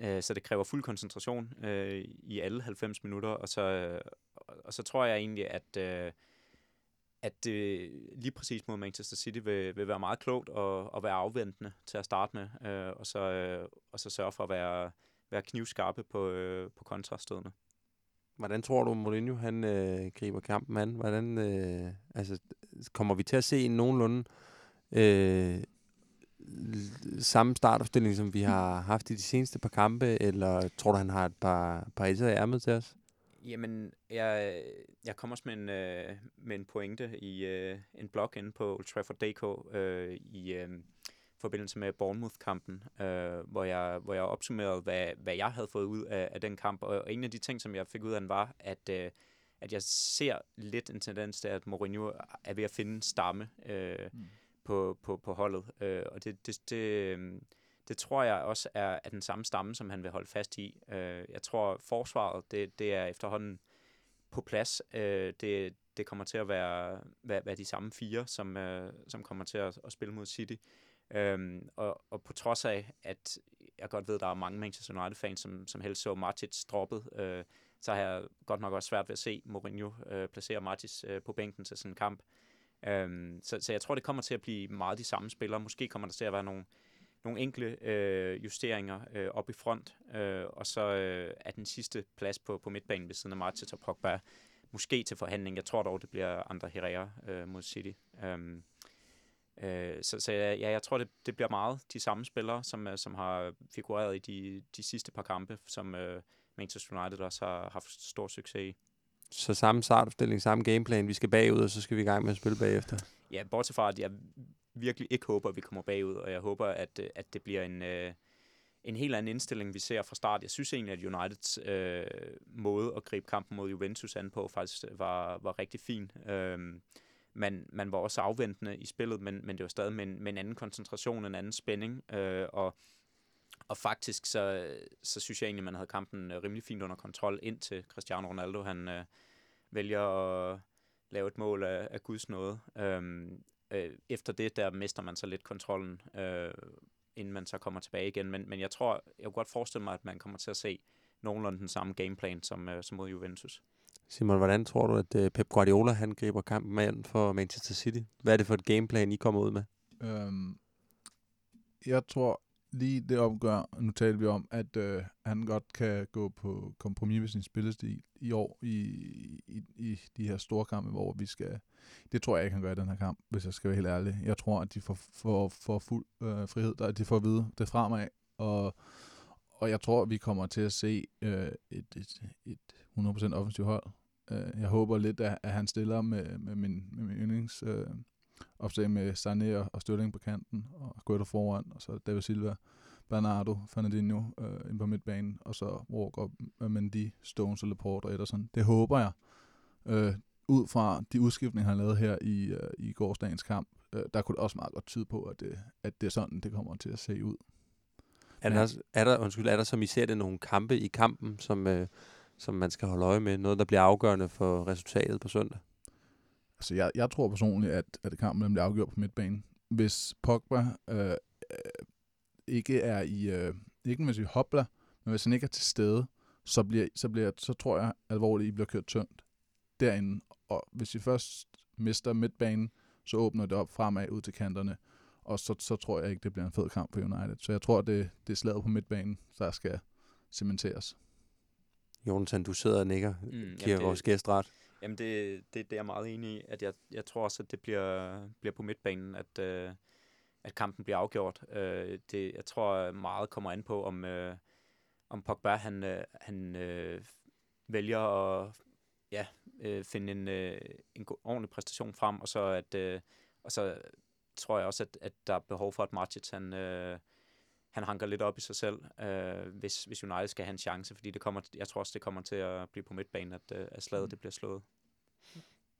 øh, så det kræver fuld koncentration øh, i alle 90 minutter, og så, øh, og, så tror jeg egentlig, at, øh, at det lige præcis mod Manchester City vil, vil være meget klogt at, at være afventende til at starte med, øh, og, så, øh, og så sørge for at være, være knivskarpe på, øh, på kontrastødene. Hvordan tror du, Mourinho han øh, griber kampen an? Hvordan, øh, altså, kommer vi til at se en nogenlunde øh, samme startopstilling, som vi har haft i de seneste par kampe, eller tror du, han har et par, par i ærmet til os? Jamen, jeg, jeg kommer også med en, øh, med en pointe i øh, en blog inde på Old øh, i øh, forbindelse med Bournemouth-kampen, øh, hvor, jeg, hvor jeg opsummerede, hvad, hvad jeg havde fået ud af, af den kamp. Og, og en af de ting, som jeg fik ud af den, var, at, øh, at jeg ser lidt en tendens til, at Mourinho er ved at finde stamme øh, mm. på, på, på holdet. Øh, og det, det, det, øh, det tror jeg også er, er den samme stamme, som han vil holde fast i. Øh, jeg tror, forsvaret, det, det er efterhånden på plads. Øh, det, det kommer til at være, være, være de samme fire, som, øh, som kommer til at, at spille mod City. Øhm, og, og på trods af, at jeg godt ved, at der er mange Manchester United-fans, som, som helst så Martins droppet, øh, så har jeg godt nok også svært ved at se Mourinho øh, placere Martins øh, på bænken til sådan en kamp. Øhm, så, så jeg tror, det kommer til at blive meget de samme spillere. Måske kommer der til at være nogle, nogle enkle øh, justeringer øh, op i front, øh, og så øh, er den sidste plads på, på midtbanen ved siden af Martins og Pogba måske til forhandling. Jeg tror dog, det bliver Andre Herrera øh, mod City. Øhm, øh, så så ja, jeg tror, det, det bliver meget de samme spillere, som, øh, som har figureret i de, de sidste par kampe, som øh, Manchester United også har haft stor succes i. Så samme startopstilling, samme gameplan. Vi skal bagud, og så skal vi i gang med at spille bagefter. Ja, bortset fra, at jeg virkelig ikke håber, at vi kommer bagud, og jeg håber, at, øh, at det bliver en, øh, en helt anden indstilling, vi ser fra start. Jeg synes egentlig, at Uniteds øh, måde at gribe kampen mod Juventus an på faktisk var, var rigtig fin. Øh, man, man var også afventende i spillet, men, men det var stadig med en, med en anden koncentration, en anden spænding, øh, og, og faktisk så, så synes jeg egentlig, man havde kampen øh, rimelig fint under kontrol, indtil Cristiano Ronaldo han øh, vælger at lave et mål af, af Guds nåde. Øh, øh, efter det, der mister man så lidt kontrollen, øh, inden man så kommer tilbage igen, men, men jeg tror, jeg kunne godt forestille mig, at man kommer til at se nogenlunde den samme gameplan som, øh, som mod Juventus. Simon, hvordan tror du, at øh, Pep Guardiola han griber kampen med for Manchester City? Hvad er det for et gameplan, I kommer ud med? Øhm, jeg tror lige det opgør, nu taler vi om, at øh, han godt kan gå på kompromis med sin spillestil i år i, i, i de her store kampe, hvor vi skal... Det tror jeg ikke, han gør i den her kamp, hvis jeg skal være helt ærlig. Jeg tror, at de får, får, får fuld øh, frihed, og de får at vide det fremad, og, og jeg tror, at vi kommer til at se øh, et, et, et 100% offensivt hold, Øh, jeg håber lidt, at, at han stiller med, med min, med min yndlings øh, opstilling med Sané og, og Stølling på kanten, og Guedo foran, og så David Silva, Bernardo, Fernandinho øh, ind på midtbanen, og så Walker, Mendy, Stones og Laporte og Ederson. Det håber jeg. Øh, ud fra de udskiftninger, han lavede her i, øh, i gårsdagens kamp, øh, der kunne det også meget godt tyde på, at det, at det er sådan, det kommer til at se ud. Er der, er der, undskyld, er der som I ser det nogle kampe i kampen, som, øh, som man skal holde øje med? Noget, der bliver afgørende for resultatet på søndag? Altså, jeg, jeg tror personligt, at, at kampen bliver afgjort på midtbanen. Hvis Pogba øh, øh ikke er i, øh, ikke hvis vi hopler, men hvis han ikke er til stede, så, bliver, så, bliver, så tror jeg alvorligt, I bliver kørt tyndt derinde. Og hvis vi først mister midtbanen, så åbner det op fremad ud til kanterne, og så, så tror jeg ikke, det bliver en fed kamp for United. Så jeg tror, det, det er slaget på midtbanen, der skal cementeres. Jonathan, du sidder og nikker. Mm, giver jamen vores gæst ret. Jamen, det, det, det er jeg meget enig i. At jeg, jeg tror også, at det bliver, bliver på midtbanen, at, øh, at kampen bliver afgjort. Øh, det, jeg tror meget kommer an på, om, øh, om Pogba han, øh, han øh, vælger at ja, øh, finde en, øh, en god, ordentlig præstation frem, og så, at, øh, og så tror jeg også, at, at der er behov for, at Martins han... Øh, han hanker lidt op i sig selv, øh, hvis, hvis United skal have en chance, fordi det kommer, jeg tror også, det kommer til at blive på midtbanen, at, øh, at slaget det bliver slået.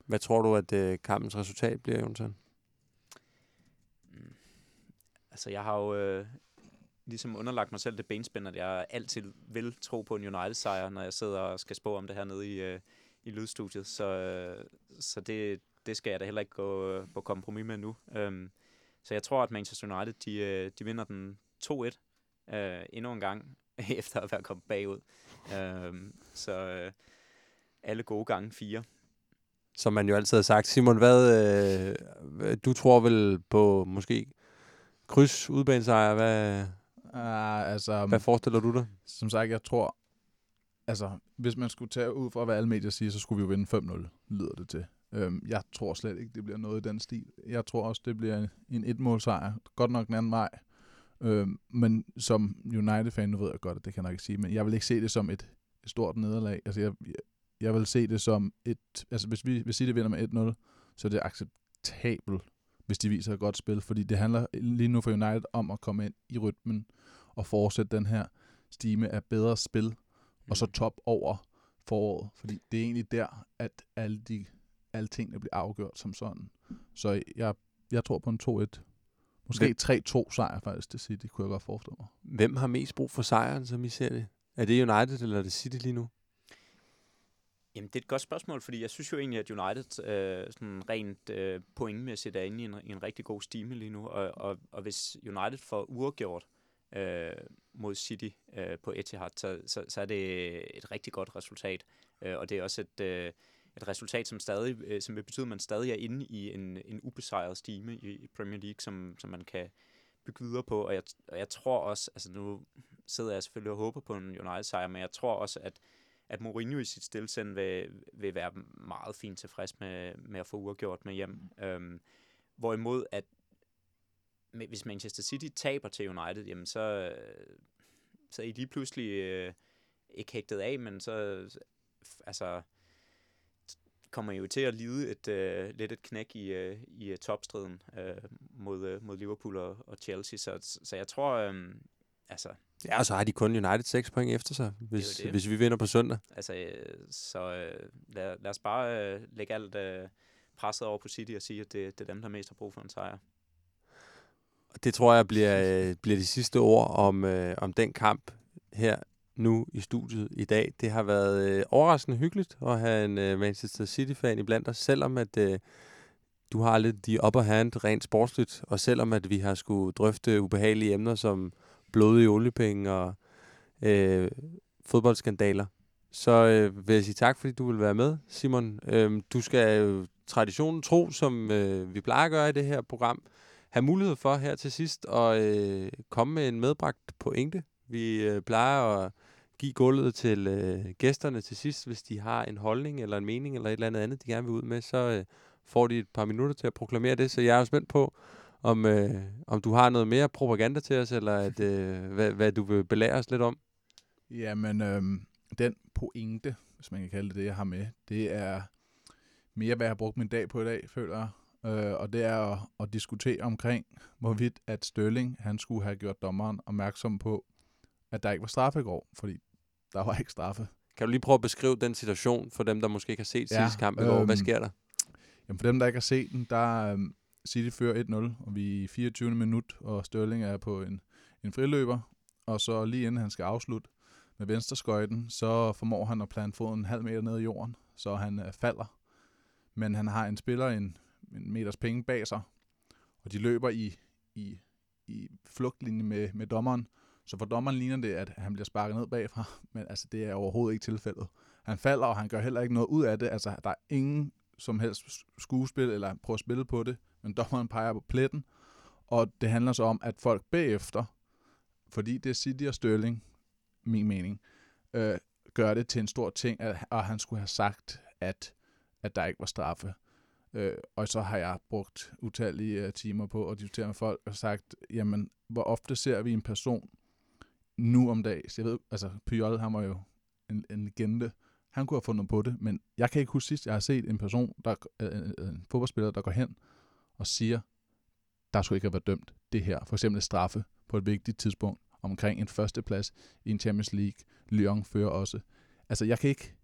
Hvad tror du, at øh, kampens resultat bliver, Jonathan? Mm. Altså, jeg har jo øh, ligesom underlagt mig selv det benspænd, at jeg altid vil tro på en United-sejr, når jeg sidder og skal spå om det her nede i, øh, i lydstudiet. Så, øh, så det, det skal jeg da heller ikke gå på kompromis med nu. Um, så jeg tror, at Manchester United, de, øh, de vinder den 2-1 øh, endnu en gang, efter at være kommet bagud. Øh, så øh, alle gode gange fire. Som man jo altid har sagt. Simon, hvad, øh, du tror vel på måske kryds udbanesejr? Hvad, uh, altså, hvad forestiller du dig? Som sagt, jeg tror, altså, hvis man skulle tage ud fra, hvad alle medier siger, så skulle vi jo vinde 5-0, lyder det til. Øhm, jeg tror slet ikke, det bliver noget i den stil. Jeg tror også, det bliver en et-målsejr. Godt nok den anden vej. Øh, men som United-fan, nu ved jeg godt, at det kan jeg nok ikke sige, men jeg vil ikke se det som et, et stort nederlag. Altså, jeg, jeg, jeg vil se det som et... Altså, hvis vi hvis City vinder med 1-0, så er det acceptabelt, hvis de viser et godt spil, fordi det handler lige nu for United om at komme ind i rytmen og fortsætte den her stime af bedre spil, mm. og så mm. top over foråret, fordi det er egentlig der, at alle, de, alle tingene bliver afgjort som sådan. Så jeg, jeg tror på en 2-1 Måske 3-2 sejr faktisk til City, kunne jeg godt forestille mig. Hvem har mest brug for sejren, som I ser det? Er det United, eller er det City lige nu? Jamen, det er et godt spørgsmål, fordi jeg synes jo egentlig, at United øh, sådan rent øh, pointmæssigt er inde i en, i en rigtig god stime lige nu, og, og, og hvis United får uafgjort øh, mod City øh, på Etihad, så, så, så er det et rigtig godt resultat, øh, og det er også et... Øh, et resultat, som stadig, øh, som vil betyde, at man stadig er inde i en, en ubesejret stime i, i Premier League, som, som man kan bygge videre på. Og jeg, og jeg tror også, altså nu sidder jeg selvfølgelig og håber på en United-sejr, men jeg tror også, at, at Mourinho i sit stillsend vil, vil være meget fint tilfreds med, med at få uafgjort med hjem. Øhm, hvorimod, at hvis Manchester City taber til United, jamen så, så er I lige pludselig øh, ikke hægtet af, men så altså kommer jo til at lide et øh, lidt et knæk i, øh, i øh, topstriden øh, mod, øh, mod Liverpool og, og Chelsea. Så, så jeg tror, øh, altså, Ja, og så har de kun United 6 point efter sig, hvis, det. hvis vi vinder på søndag. Altså, øh, så øh, lad, lad os bare øh, lægge alt øh, presset over på City og sige, at det, det er dem, der mest har brug for en sejr. Og det tror jeg bliver, øh, bliver de sidste ord om, øh, om den kamp her nu i studiet i dag. Det har været øh, overraskende hyggeligt at have en øh, Manchester City-fan i blandt os, selvom at øh, du har lidt de upper hand rent sportsligt, og selvom at vi har skulle drøfte ubehagelige emner som blodige oliepenge og øh, fodboldskandaler, så øh, vil jeg sige tak, fordi du vil være med, Simon. Øh, du skal jo traditionen tro, som øh, vi plejer at gøre i det her program, have mulighed for her til sidst at øh, komme med en medbragt pointe. Vi øh, plejer at give gulvet til øh, gæsterne til sidst, hvis de har en holdning eller en mening eller et eller andet andet, de gerne vil ud med, så øh, får de et par minutter til at proklamere det. Så jeg er jo spændt på, om, øh, om du har noget mere propaganda til os, eller at, øh, hvad, hvad du vil belære os lidt om. Jamen, øhm, den pointe, hvis man kan kalde det det, jeg har med, det er mere, hvad jeg har brugt min dag på i dag, føler jeg. Øh, og det er at, at diskutere omkring, hvorvidt at Stølling, han skulle have gjort dommeren opmærksom på, at der ikke var straffe i går, fordi der var ikke straffe. Kan du lige prøve at beskrive den situation for dem, der måske ikke har set Ja, ja, kamp i går? Hvad øhm, sker der? Jamen for dem, der ikke har set den, der um, City fører 1-0, og vi er i 24. minut, og Størling er på en, en friløber, og så lige inden han skal afslutte med venstreskøjten, så formår han at plante foden en halv meter ned i jorden, så han uh, falder. Men han har en spiller en, en meters penge bag sig, og de løber i, i, i flugtlinje med, med dommeren, så for dommeren ligner det, at han bliver sparket ned bagfra, men altså, det er overhovedet ikke tilfældet. Han falder, og han gør heller ikke noget ud af det. Altså, der er ingen som helst skuespil, eller prøver at spille på det, men dommeren peger på pletten, og det handler så om, at folk bagefter, fordi det er City og Sterling, min mening, øh, gør det til en stor ting, at, at han skulle have sagt, at, at der ikke var straffe. Øh, og så har jeg brugt utallige øh, timer på at diskutere med folk og sagt, jamen, hvor ofte ser vi en person nu om dags? Jeg ved, altså, Pyol, han var jo en, en legende. Han kunne have fundet på det, men jeg kan ikke huske sidst, jeg har set en person, der, øh, øh, øh en fodboldspiller, der går hen og siger, der skulle ikke have været dømt det her. For eksempel straffe på et vigtigt tidspunkt omkring en førsteplads i en Champions League. Lyon fører også. Altså, jeg kan ikke,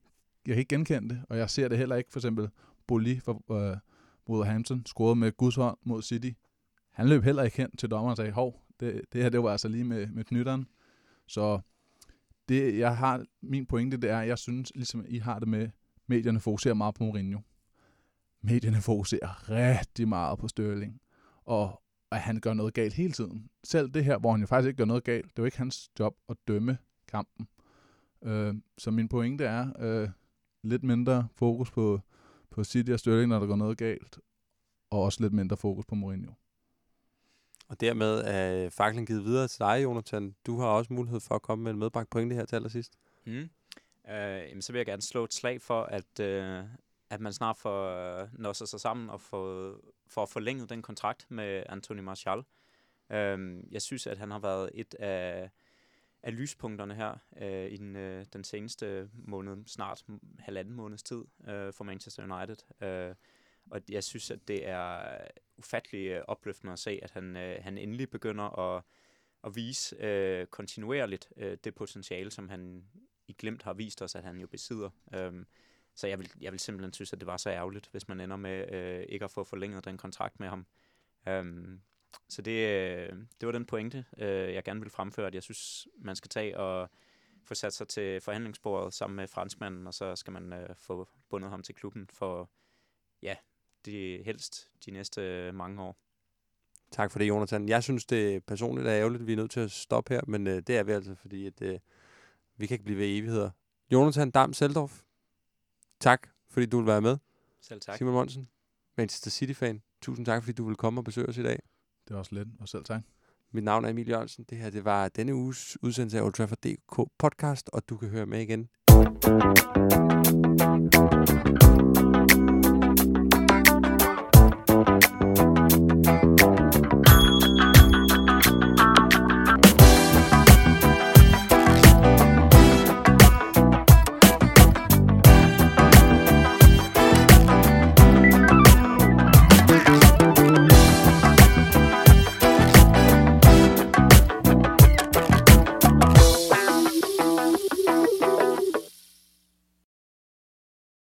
jeg kan ikke genkende det, og jeg ser det heller ikke. For eksempel Boli for øh, Wolverhampton scorede med Guds hånd mod City. Han løb heller ikke hen til dommeren og sagde, hov, det, det her det var altså lige med, med knytteren. Så det, jeg har, min pointe, det er, at jeg synes, ligesom I har det med, medierne fokuserer meget på Mourinho. Medierne fokuserer rigtig meget på Sterling. Og at han gør noget galt hele tiden. Selv det her, hvor han jo faktisk ikke gør noget galt, det er jo ikke hans job at dømme kampen. Øh, så min pointe er øh, lidt mindre fokus på, på City og Sterling, når der går noget galt, og også lidt mindre fokus på Mourinho. Og dermed er øh, faklen givet videre til dig, Jonathan. Du har også mulighed for at komme med en medbragt pointe her til allersidst. Mm. Øh, jamen, så vil jeg gerne slå et slag for, at, øh, at man snart får øh, nået sig sammen og får, får forlænget den kontrakt med Anthony Martial. Øh, jeg synes, at han har været et af, af lyspunkterne her øh, i den, øh, den seneste måned, snart halvanden måneds tid øh, for Manchester United. Øh, og jeg synes, at det er ufattelig øh, opløftende at se, at han, øh, han endelig begynder at, at vise øh, kontinuerligt øh, det potentiale, som han i glemt har vist os, at han jo besidder. Øhm, så jeg vil, jeg vil simpelthen synes, at det var så ærgerligt, hvis man ender med øh, ikke at få forlænget den kontrakt med ham. Øhm, så det, øh, det var den pointe, øh, jeg gerne vil fremføre, at jeg synes, man skal tage og få sat sig til forhandlingsbordet sammen med franskmanden, og så skal man øh, få bundet ham til klubben for, ja, de, helst de næste mange år. Tak for det, Jonathan. Jeg synes, det personligt er ærgerligt, at vi er nødt til at stoppe her, men øh, det er vi altså, fordi at, øh, vi kan ikke blive ved evigheder. Jonathan Dam Seldorf, tak, fordi du vil være med. Selv tak. Simon Monsen, Manchester City-fan, tusind tak, fordi du vil komme og besøge os i dag. Det er også lidt, og selv tak. Mit navn er Emil Jørgensen. Det her det var denne uges udsendelse af Old Trafford DK podcast, og du kan høre med igen